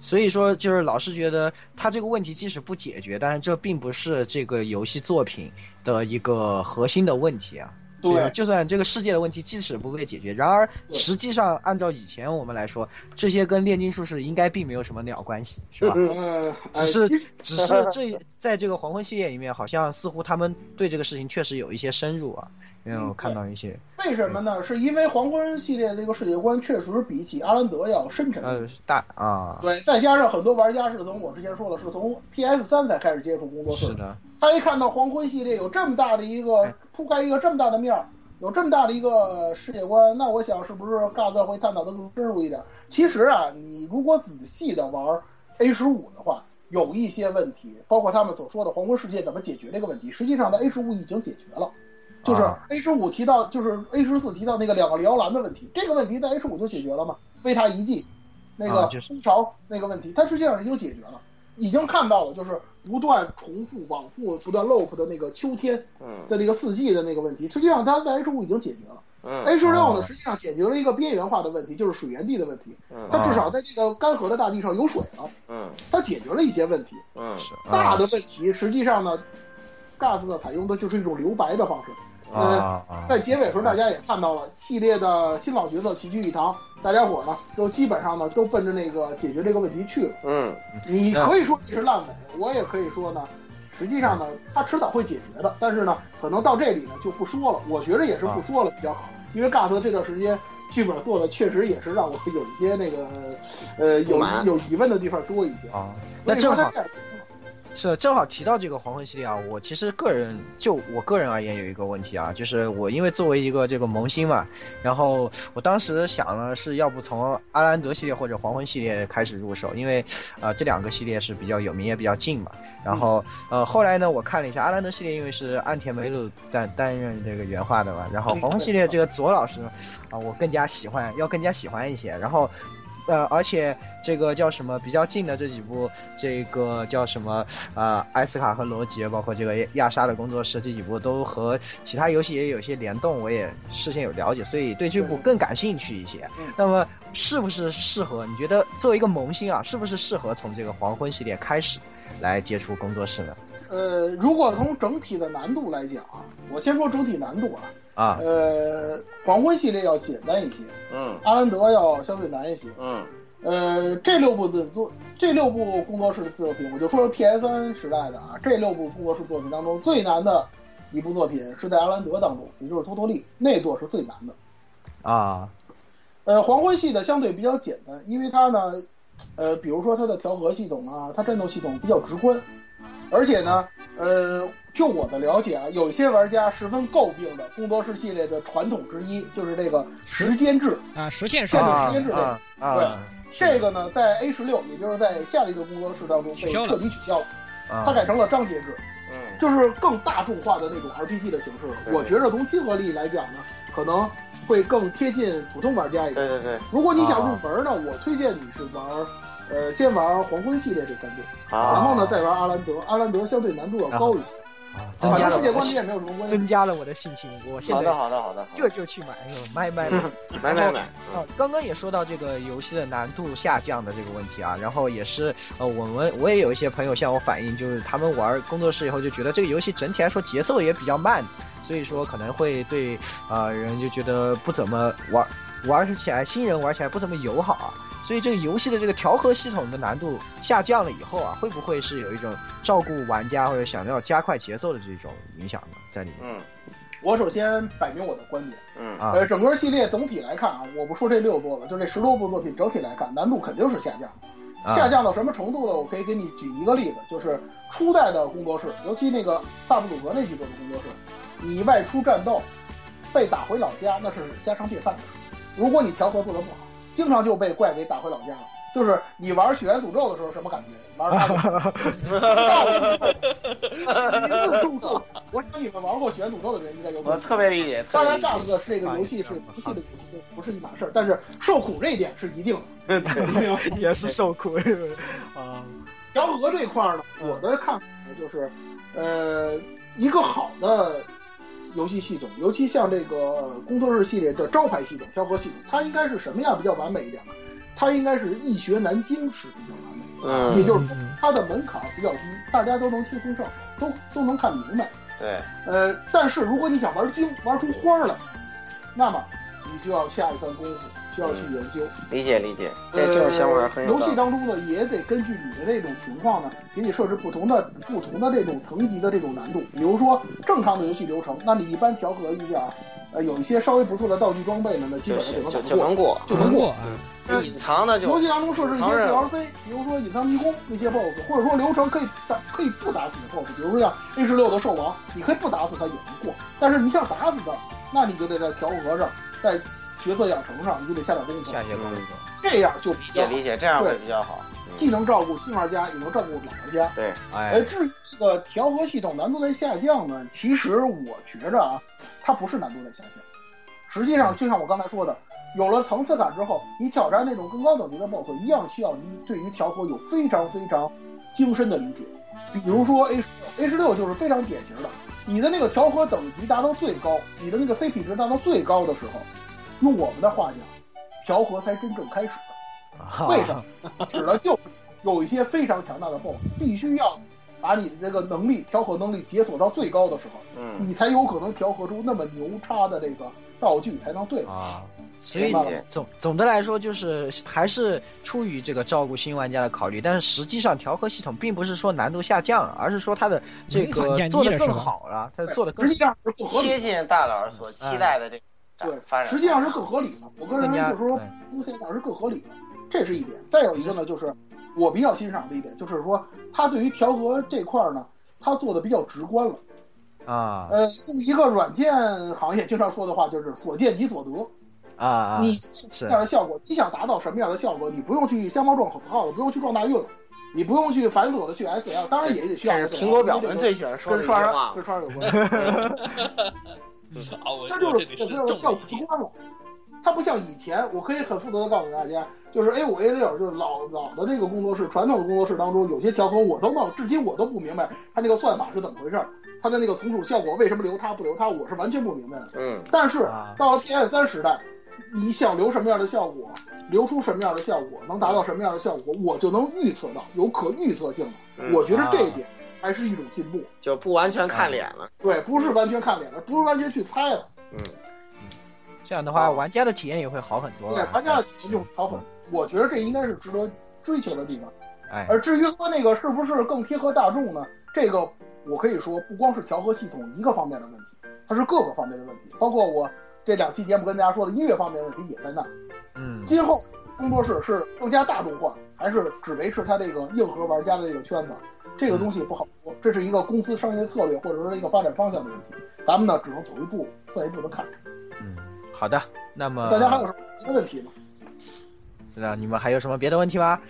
所以说，就是老是觉得他这个问题即使不解决，但是这并不是这个游戏作品的一个核心的问题啊。对，就算这个世界的问题即使不被解决，然而实际上按照以前我们来说，这些跟炼金术士应该并没有什么鸟关系，是吧？呃，只是只是这在这个黄昏系列里面，好像似乎他们对这个事情确实有一些深入啊。因为我看到一些，为什么呢？是因为黄昏系列这个世界观确实比起阿兰德要深沉，呃，大啊，对，再加上很多玩家是从我之前说了，是从 PS 三才开始接触工作室，是的。他一看到黄昏系列有这么大的一个铺开一个这么大的面儿，有这么大的一个世界观，那我想是不是 GAS 会探讨的更深入一点？其实啊，你如果仔细的玩 A 十五的话，有一些问题，包括他们所说的黄昏世界怎么解决这个问题，实际上在 A 十五已经解决了。就是 A 十五提到，就是 A 十四提到那个两个摇篮的问题，这个问题在 A 十五就解决了嘛？为他遗迹，那个蜂巢那个问题，它实际上已经解决了，已经看到了，就是不断重复、往复、不断 loop 的那个秋天的那个四季的那个问题，实际上它在 A 十五已经解决了。A 十六呢，实际上解决了一个边缘化的问题，就是水源地的问题。它至少在这个干涸的大地上有水了。嗯，它解决了一些问题。嗯，大的问题实际上呢，GAS 呢采用的就是一种留白的方式。呃，在结尾时候，大家也看到了系列的新老角色齐聚一堂，大家伙呢都基本上呢都奔着那个解决这个问题去了。嗯，你可以说你是烂尾，我也可以说呢，实际上呢，他迟早会解决的。但是呢，可能到这里呢就不说了。我觉着也是不说了比较好，因为 GAS 这段时间剧本做的确实也是让我有一些那个呃有有疑问的地方多一些啊。那正好。是正好提到这个黄昏系列啊，我其实个人就我个人而言有一个问题啊，就是我因为作为一个这个萌新嘛，然后我当时想呢是要不从阿兰德系列或者黄昏系列开始入手，因为呃这两个系列是比较有名也比较近嘛。然后呃后来呢我看了一下阿兰德系列，因为是岸田梅鲁担担任这个原画的嘛，然后黄昏系列这个左老师啊我更加喜欢，要更加喜欢一些，然后。呃，而且这个叫什么比较近的这几部，这个叫什么啊？艾斯卡和罗杰，包括这个亚莎的工作室这几部都和其他游戏也有些联动，我也事先有了解，所以对这部更感兴趣一些。那么是不是适合？你觉得作为一个萌新啊，是不是适合从这个黄昏系列开始来接触工作室呢？呃，如果从整体的难度来讲啊，我先说整体难度啊。啊，呃，黄昏系列要简单一些，嗯，阿兰德要相对难一些，嗯，呃，这六部的作，这六部工作室的作品，我就说 PS 三时代的啊，这六部工作室作品当中最难的一部作品是在阿兰德当中，也就是托托利那座是最难的，啊，呃，黄昏系的相对比较简单，因为它呢，呃，比如说它的调和系统啊，它战斗系统比较直观，而且呢，呃。就我的了解啊，有一些玩家十分诟病的工作室系列的传统之一，就是这个时间制啊，时限制，限制时间制这个。对，这个呢，在 A 十六，也就是在下一个工作室当中被彻底取消了，它改成了章节制，嗯，就是更大众化的那种 RPG 的形式了。我觉得从亲和力来讲呢，可能会更贴近普通玩家一点。对对对。如果你想入门呢，我推荐你是玩，呃，先玩黄昏系列这三部，然后呢再玩阿兰德，阿兰德相对难度要高一些。啊增加了，增加了我的信心。我现在好的好的好的，这就去买，买买买买买买。啊，刚刚也说到这个游戏的难度下降的这个问题啊，然后也是呃，我们我也有一些朋友向我反映，就是他们玩工作室以后就觉得这个游戏整体来说节奏也比较慢，所以说可能会对啊人就觉得不怎么玩玩起来，新人玩起来不怎么友好啊。所以这个游戏的这个调和系统的难度下降了以后啊，会不会是有一种照顾玩家或者想要加快节奏的这种影响呢？在里面？嗯，我首先摆明我的观点。嗯啊，呃，整个系列总体来看啊，我不说这六部了，就这十多部作品整体来看，难度肯定是下降的。下降到什么程度呢？我可以给你举一个例子，就是初代的工作室，尤其那个萨布鲁格那几座的工作室，你外出战斗被打回老家，那是家常便饭。如果你调和做得不好。经常就被怪给打回老家了。就是你玩《血缘诅咒》的时候什么感觉？玩他，第一次重受。我想你们玩过《血缘诅咒》的人应该有。我特别理解。当然，大哥这个游戏是游戏的游戏，不是一码事儿。但是受苦这一点是一定的，也是受苦啊。调和这块儿呢，我的看法呢就是，呃，一个好的。游戏系统，尤其像这个工作日系列的招牌系统调和系统，它应该是什么样比较完美一点呢？它应该是易学难精是比较难的，嗯，也就是说它的门槛比较低，大家都能轻松上手，都都能看明白。对，呃，但是如果你想玩精，玩出花来，那么你就要下一番功夫，需要去研究。理解理解，这这种想法很有游。戏当中呢，也得根据你的这种情况呢，给你设置不同的不同的这种层级的这种难度。比如说正常的游戏流程，那你一般调和一下，呃，有一些稍微不错的道具装备呢，那基本上就就能过。就能过，就能过啊，隐藏的就游戏当中设置一些 DLC，比如说隐藏迷宫那些 BOSS，或者说流程可以打可以不打死的 BOSS，比如说像 A 十六的兽王，你可以不打死它也能过。但是你想打死它，那你就得在调和上，在角色养成上，你就得下点功夫，下一些功夫。这样就比理较理解，这样会比较好。嗯既能照顾新玩家，也能照顾老玩家。对，呃，哎，至于这个调和系统难度在下降呢，其实我觉着啊，它不是难度在下降。实际上，就像我刚才说的，有了层次感之后，你挑战那种更高等级的 BOSS，一样需要你对于调和有非常非常精深的理解。比如说 A 十六，A 十六就是非常典型的，你的那个调和等级达到最高，你的那个 CP 值达到最高的时候，用我们的话讲，调和才真正开始。为什么？指的就是有一些非常强大的 BOSS，必须要把你的这个能力调和能力解锁到最高的时候，嗯，你才有可能调和出那么牛叉的这个道具，才能对付。啊，所以总总的来说，就是还是出于这个照顾新玩家的考虑，但是实际上调和系统并不是说难度下降，而是说它的这个做的更好了，它做的更实际上是更合理贴近大佬所期待的这个对发，展。实际上是更合理的。我个人认为就是说对，目前讲是更合理的，这是一点。再有一个呢，就是我比较欣赏的一点，就是说它对于调和这块儿呢，它做的比较直观了。啊呃，用一个软件行业经常说的话，就是所见即所得。啊啊，你什么样的效果，你想达到什么样的效果，你不用去瞎猫撞死耗子，不用去撞大运了，你不用去繁琐的去 SL，当然也得需要这。是苹果表们最喜欢说的跟刷刷一句话跟。刷刷有关。这就是我这里是我要重理解。直观了。它不像以前，我可以很负责的告诉大家，就是 A 五 A 六，就是老老的那个工作室，传统的工作室当中，有些调和我都弄，至今我都不明白它那个算法是怎么回事儿，它的那个存储效果为什么留它不留它，我是完全不明白的。嗯，但是啊到了 PS 三时代，你想留什么样的效果，留出什么样的效果，能达到什么样的效果，我就能预测到，有可预测性了。嗯我觉得这一点还是一种进步。就不完全看脸了。对，不是完全看脸了，不是完全去猜了。嗯，这样的话，啊玩家的体验也会好很多对。，玩家的体验就好很。我觉得这应该是值得追求的地方。哎，而至于说那个是不是更贴合大众呢？这个我可以说，不光是调和系统一个方面的问题，它是各个方面的问题，包括我这两期节目跟大家说的音乐方面问题也在那儿。嗯，今后工作室是更加大众化，还是只维持它这个硬核玩家的这个圈子？这个东西不好说，这是一个公司商业策略或者说一个发展方向的问题。咱们呢，只能走一步算一步的看。嗯，好的，那么大家还有什么别的问题吗？是的你们还有什么别的问题吗？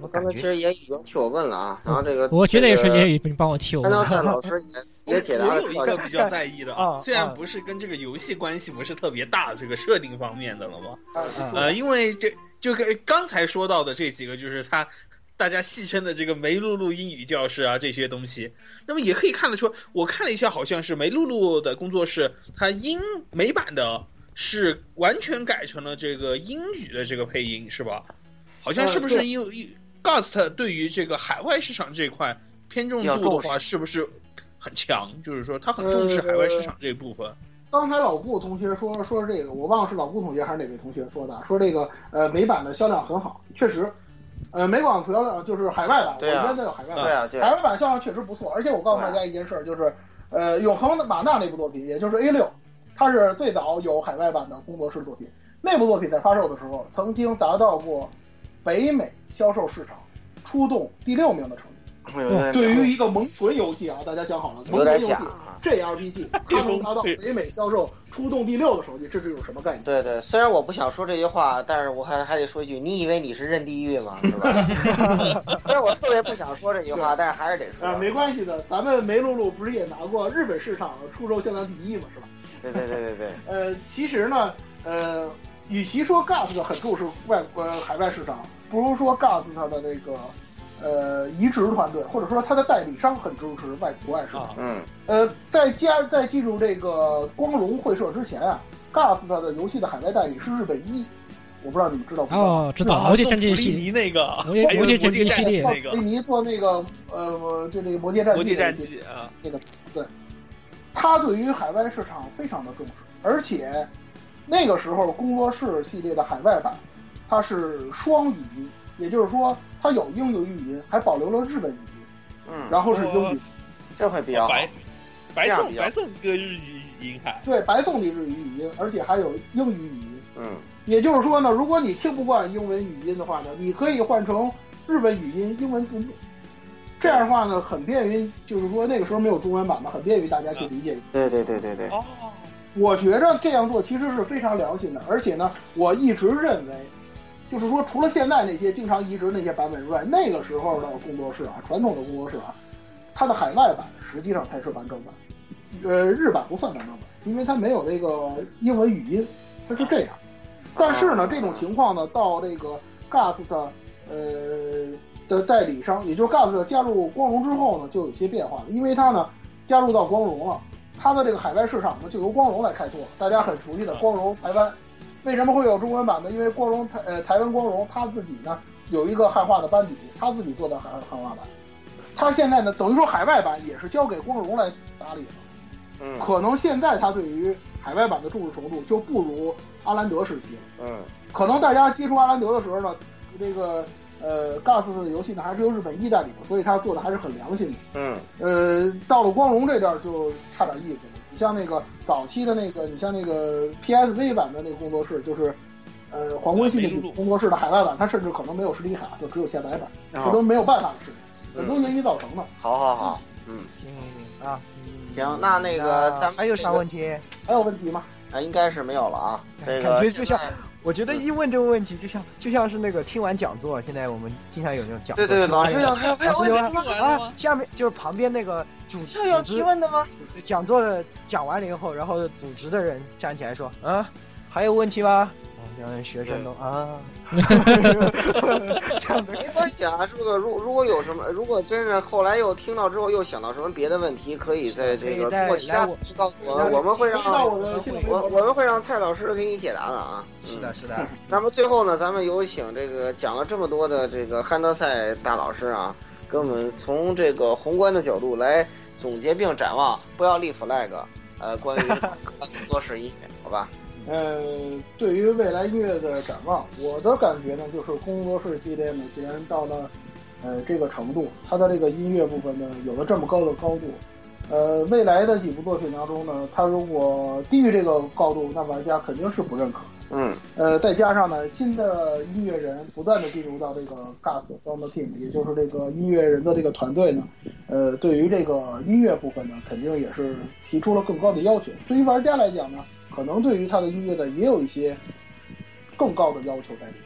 我刚才其实也已经替我问了啊，然后这个我觉得也是，这个也你帮我替我安道问。赛老师也 也解答了我有一个比较在意的啊 虽然啊不是跟这个游戏关系不是特别大，这个设定方面的了吗？啊，嗯呃，因为这就跟刚才说到的这几个，就是他大家戏称的这个梅露露英语教室啊这些东西，那么也可以看得出，我看了一下，好像是梅露露的工作室，它英美版的是完全改成了这个英语的这个配音，是吧？好像是不是因为 Ghost 对于这个海外市场这块偏重度的话，是不是很强？就是说他很重视海外市场这一部分。刚才老顾同学说说这个，我忘了是老顾同学还是哪位同学说的，说这个呃美版的销量很好，确实，呃美版销量就是海外版，对啊我应该叫海外版，对啊对啊海外版销量确实不错，而且我告诉大家一件事儿，就是呃永恒的马纳那部作品，也就是 A 六，它是最早有海外版的工作室作品，那部作品在发售的时候曾经达到过北美销售市场出动第六名的成绩。对于一个萌存游戏啊，大家想好了，萌有点存游戏假啊。JRPG，它能达到北美销售出动第六的手机，这是有什么概念？对对，虽然我不想说这句话，但是我还还得说一句，你以为你是任地狱吗？是吧？虽然我特别不想说这句话，但是还是得说。啊，没关系的，咱们梅露露不是也拿过日本市场出售销量第一嘛，是吧？对对对对对，呃，其实呢，呃，与其说 GAS 很重视外呃海外市场，不如说 GAS 它的那个呃移植团队，或者说它的代理商很支持外国外市场。啊嗯呃，在加在进入这个光荣会社之前啊，GAS 它的游戏的海外代理是日本一，我不知道你们知道不知道？哦，知道《魔界战舰》系列，那个魔界魔界战舰系列那个，维尼做那个呃，就那个《魔界战魔界战机啊，那个对，他对于海外市场非常的重视，而且那个时候工作室系列的海外版，它是双语音，也就是说它有英语语音，还保留了日本语音，嗯，然后是英语，这会比较好。白白送白送个日语语音还对白送你日语语音，而且还有英语语音。嗯，也就是说呢，如果你听不惯英文语音的话呢，你可以换成日本语音英文字幕。这样的话呢，很便于，就是说那个时候没有中文版嘛，很便于大家去理解。对对对对对。哦，我觉着这样做其实是非常良心的，而且呢，我一直认为，就是说除了现在那些经常移植那些版本之外，那个时候的工作室啊，传统的工作室啊，它的海外版实际上才是完整版，呃，日版不算完整版，因为它没有那个英文语音，它是这样。但是呢，这种情况呢，到这个 GAST 呃的代理商，也就是 GAST 加入光荣之后呢，就有些变化了，因为它呢加入到光荣了，它的这个海外市场呢就由光荣来开拓。大家很熟悉的光荣台湾，为什么会有中文版呢？因为光荣台呃台湾光荣他自己呢有一个汉化的班底，他自己做的汉汉化版，他现在呢等于说海外版也是交给光荣来打理了。嗯，可能现在他对于海外版的重视程度就不如阿兰德时期。嗯，可能大家接触阿兰德的时候呢，这个呃 GAS 的游戏呢还是由日本一代理的，所以他做的还是很良心的。嗯，呃，到了光荣这阵儿就差点意思了。你像那个早期的那个，你像那个 PSV 版的那个工作室，就是呃皇冠系列工作室的海外版，它甚至可能没有实体卡，就只有下载版，这都没有办法的事情，很多原因造成的。好好好，嗯，行行行啊，行，那那个咱们还有啥问题？还有问题吗？啊，应该是没有了啊。这个感觉就像，我觉得一问这个问题，就像就像是那个听完讲座，现在我们经常有那种讲座，对对，老师要还有还有问题吗？啊，下面就是旁边那个主要有提问的吗？讲座的讲完了以后，然后组织的人站起来说：“啊，还有问题吗？”让人学生都啊，没法讲。这个如如果有什么，如果真是后来又听到之后又想到什么别的问题，可以在这个过其他告诉我，我们会让我我们会让蔡老师给你解答的啊。是的，是的。那么最后呢，咱们有请这个讲了这么多的这个汉德赛大老师啊，给我们从这个宏观的角度来总结并展望，不要立 flag。呃，关于工作室音乐，好吧。呃，对于未来音乐的展望，我的感觉呢，就是工作室系列呢，既然到了呃这个程度，它的这个音乐部分呢，有了这么高的高度，呃，未来的几部作品当中呢，它如果低于这个高度，那玩家肯定是不认可的。嗯，呃，再加上呢，新的音乐人不断的进入到这个 GAS Sound Team，也就是这个音乐人的这个团队呢，呃，对于这个音乐部分呢，肯定也是提出了更高的要求。对于玩家来讲呢，可能对于他的音乐呢，也有一些更高的要求在里面。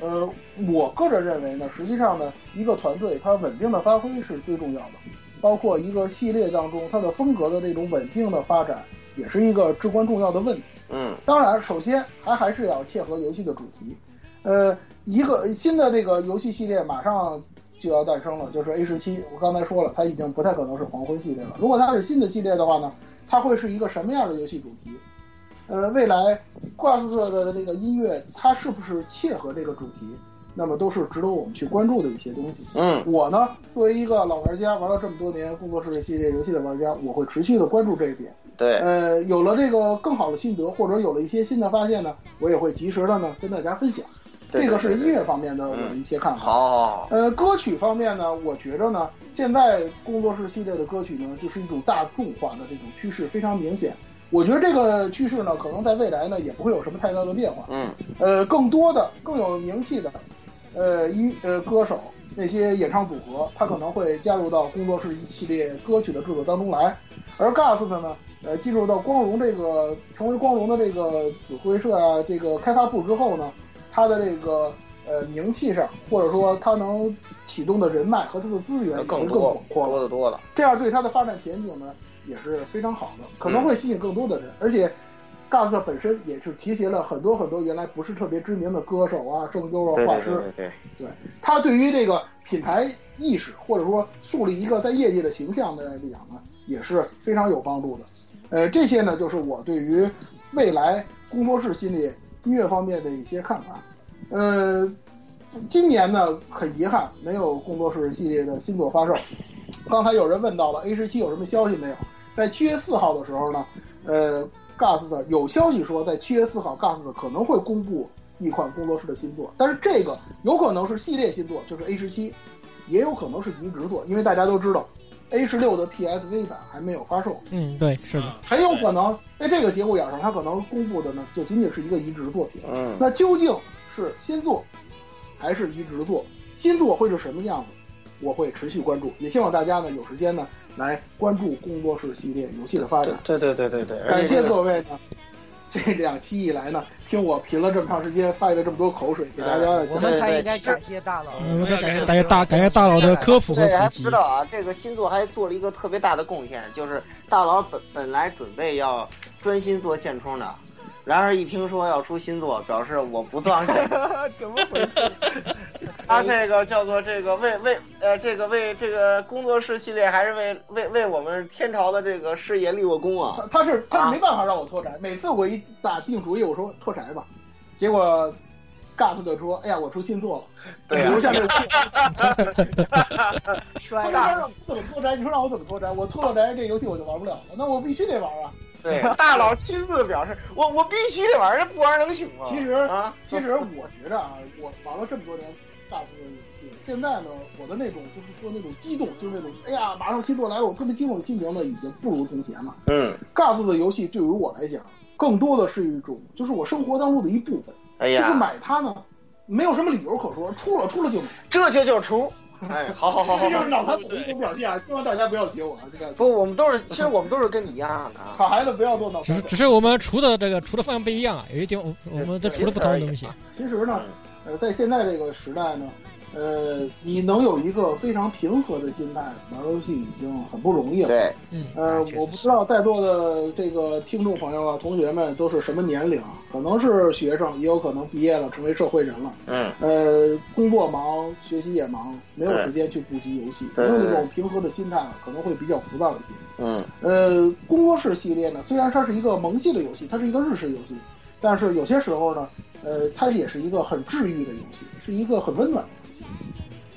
呃，我个人认为呢，实际上呢，一个团队它稳定的发挥是最重要的，包括一个系列当中它的风格的这种稳定的发展，也是一个至关重要的问题。嗯，当然，首先还还是要切合游戏的主题。呃，一个新的这个游戏系列马上就要诞生了，就是 A 十七。我刚才说了，它已经不太可能是黄昏系列了。如果它是新的系列的话呢，它会是一个什么样的游戏主题？呃，未来挂色的这个音乐，它是不是切合这个主题？那么都是值得我们去关注的一些东西。嗯，我呢，作为一个老玩家，玩了这么多年工作室系列游戏的玩家，我会持续的关注这一点。对，呃，有了这个更好的心得，或者有了一些新的发现呢，我也会及时的呢跟大家分享。这个是音乐方面的我的一些看法。好。呃，歌曲方面呢，我觉着呢，现在工作室系列的歌曲呢，就是一种大众化的这种趋势非常明显。我觉得这个趋势呢，可能在未来呢，也不会有什么太大的变化。嗯。呃，更多的、更有名气的，呃，音呃歌手那些演唱组合，他可能会加入到工作室一系列歌曲的制作当中来。而 GAS 的呢，呃，进入到光荣这个成为光荣的这个指挥社啊，这个开发部之后呢，他的这个呃名气上，或者说他能启动的人脉和他的资源更更广阔多的多了。这样对他的发展前景呢也是非常好的，可能会吸引更多的人。而且 GAS 本身也是提携了很多很多原来不是特别知名的歌手啊、声优啊、画师。对对对对，他对于这个品牌意识或者说树立一个在业界的形象的来讲呢。也是非常有帮助的，呃，这些呢就是我对于未来工作室系列音乐方面的一些看法。呃，今年呢很遗憾没有工作室系列的新作发售。刚才有人问到了 A 十七有什么消息没有？在七月四号的时候呢，呃，Gust 有消息说在七月四号 Gust 可能会公布一款工作室的新作，但是这个有可能是系列新作，就是 A 十七，也有可能是移植作，因为大家都知道 A 十六的 PSV 版还没有发售。嗯，对，是的，很有可能在这个节骨眼上，它可能公布的呢就仅仅是一个移植作品。嗯，那究竟是新作还是移植作？新作会是什么样子？我会持续关注，也希望大家呢有时间呢来关注工作室系列游戏的发展。对对对对对，感谢各位呢，这两期以来呢，听我贫了这么长时间，发了这么多口水，给大家我们才应该感谢大佬。我们该感谢感谢大感谢大佬的科普和对，还普及知。道啊，这个新作还做了一个特别大的贡献，就是大佬本本来准备要专心做现充的，然而一听说要出新作，表示我不放弃。怎么回事？他这个叫做这个为为呃这个为这个工作室系列还是为为为我们天朝的这个事业立过功啊！他他是他是没办法让我脱宅，每次我一打定主意，我说脱宅吧，结果，gas 就说：“哎呀，我出新作了。”对啊留下这个。摔他说让我怎么脱宅？你说让我怎么脱宅？我脱了宅，这游戏我就玩不了了。那我必须得玩啊！对，大佬亲自表示，我我必须得玩，这不玩能行吗？其实啊，其实我觉着啊，我玩了这么多年大部分游戏，现在呢，我的那种就是说那种激动，就是那种哎呀，马上新作来了，我特别激动的心情呢，已经不如从前了。嗯，GAS 的游戏对于我来讲，更多的是一种就是我生活当中的一部分，哎呀就是买它呢，没有什么理由可说，出了出了就买，这就叫出。哎，好好好这 就是。脑残粉的一种表现啊！希望大家不要学我啊，这个不，我们都是，其实我们都是跟你一样的啊。好孩子不要做脑残粉。只是只是我们除的这个除的方向不一样啊，有一点我我们这除了不同的东西。其实呢，呃，在现在这个时代呢，呃，你能有一个非常平和的心态玩游戏已经很不容易了。对，嗯，呃，我不知道在座的这个听众朋友啊、同学们都是什么年龄啊？可能是学生，也有可能毕业了，成为社会人了。嗯，呃，工作忙，学习也忙，没有时间去顾及游戏，没有那种平和的心态了，可能会比较浮躁一些。嗯，呃，工作室系列呢，虽然它是一个萌系的游戏，它是一个日式游戏，但是有些时候呢，呃，它也是一个很治愈的游戏，是一个很温暖的游戏。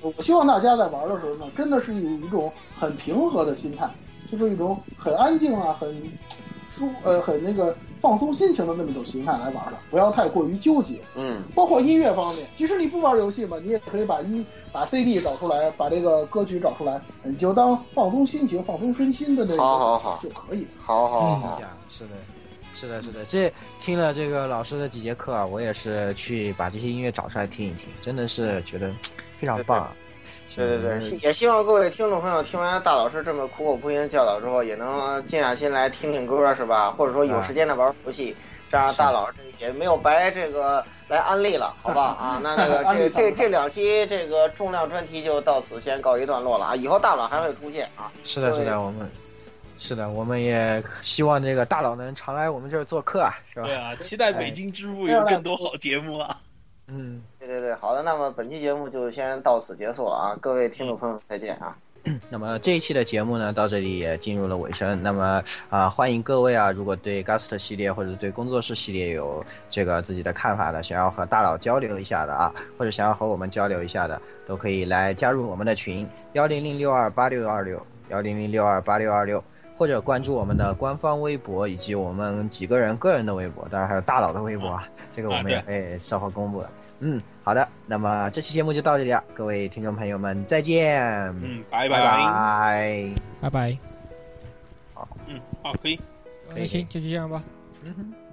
呃我希望大家在玩的时候呢，真的是有一种很平和的心态，就是一种很安静啊，很舒呃很那个放松心情的那么一种心态来玩的，不要太过于纠结。嗯，包括音乐方面，即使你不玩游戏嘛，你也可以把音把 CD 找出来，把这个歌曲找出来，你就当放松心情、放松身心的那种好好好就可以。好好嗯好，是的，是的，是的。这听了这个老师的几节课啊，我也是去把这些音乐找出来听一听，真的是觉得非常棒。对对对，也希望各位听众朋友听完大老师这么苦口婆心的教导之后，也能静下心来听听歌，是吧？或者说有时间的玩游戏，这样大老师也没有白这个来安利了，好吧？啊，那那个这这这两期这个重量专题就到此先告一段落了啊，以后大佬还会出现啊。是的，是的，我们是的，我们也希望这个大佬能常来我们这儿做客啊，是吧对？啊，期待北京之父有更多好节目啊！嗯，对对对，好的，那么本期节目就先到此结束了啊，各位听众朋友再见啊。那么这一期的节目呢，到这里也进入了尾声。那么啊、欢迎各位啊，如果对 Gust 系列或者对工作室系列有这个自己的看法的，想要和大佬交流一下的啊，或者想要和我们交流一下的，都可以来加入我们的群幺零零六二八六二六幺零零六二八六二六。或者关注我们的官方微博以及我们几个人个人的微博，当然还有大佬的微博啊，这个我们也会稍后公布的。嗯，好的，那么这期节目就到这里了，各位听众朋友们再见，嗯，拜拜拜。拜拜拜。好。嗯，好，可以。那行，就这样吧。嗯哼。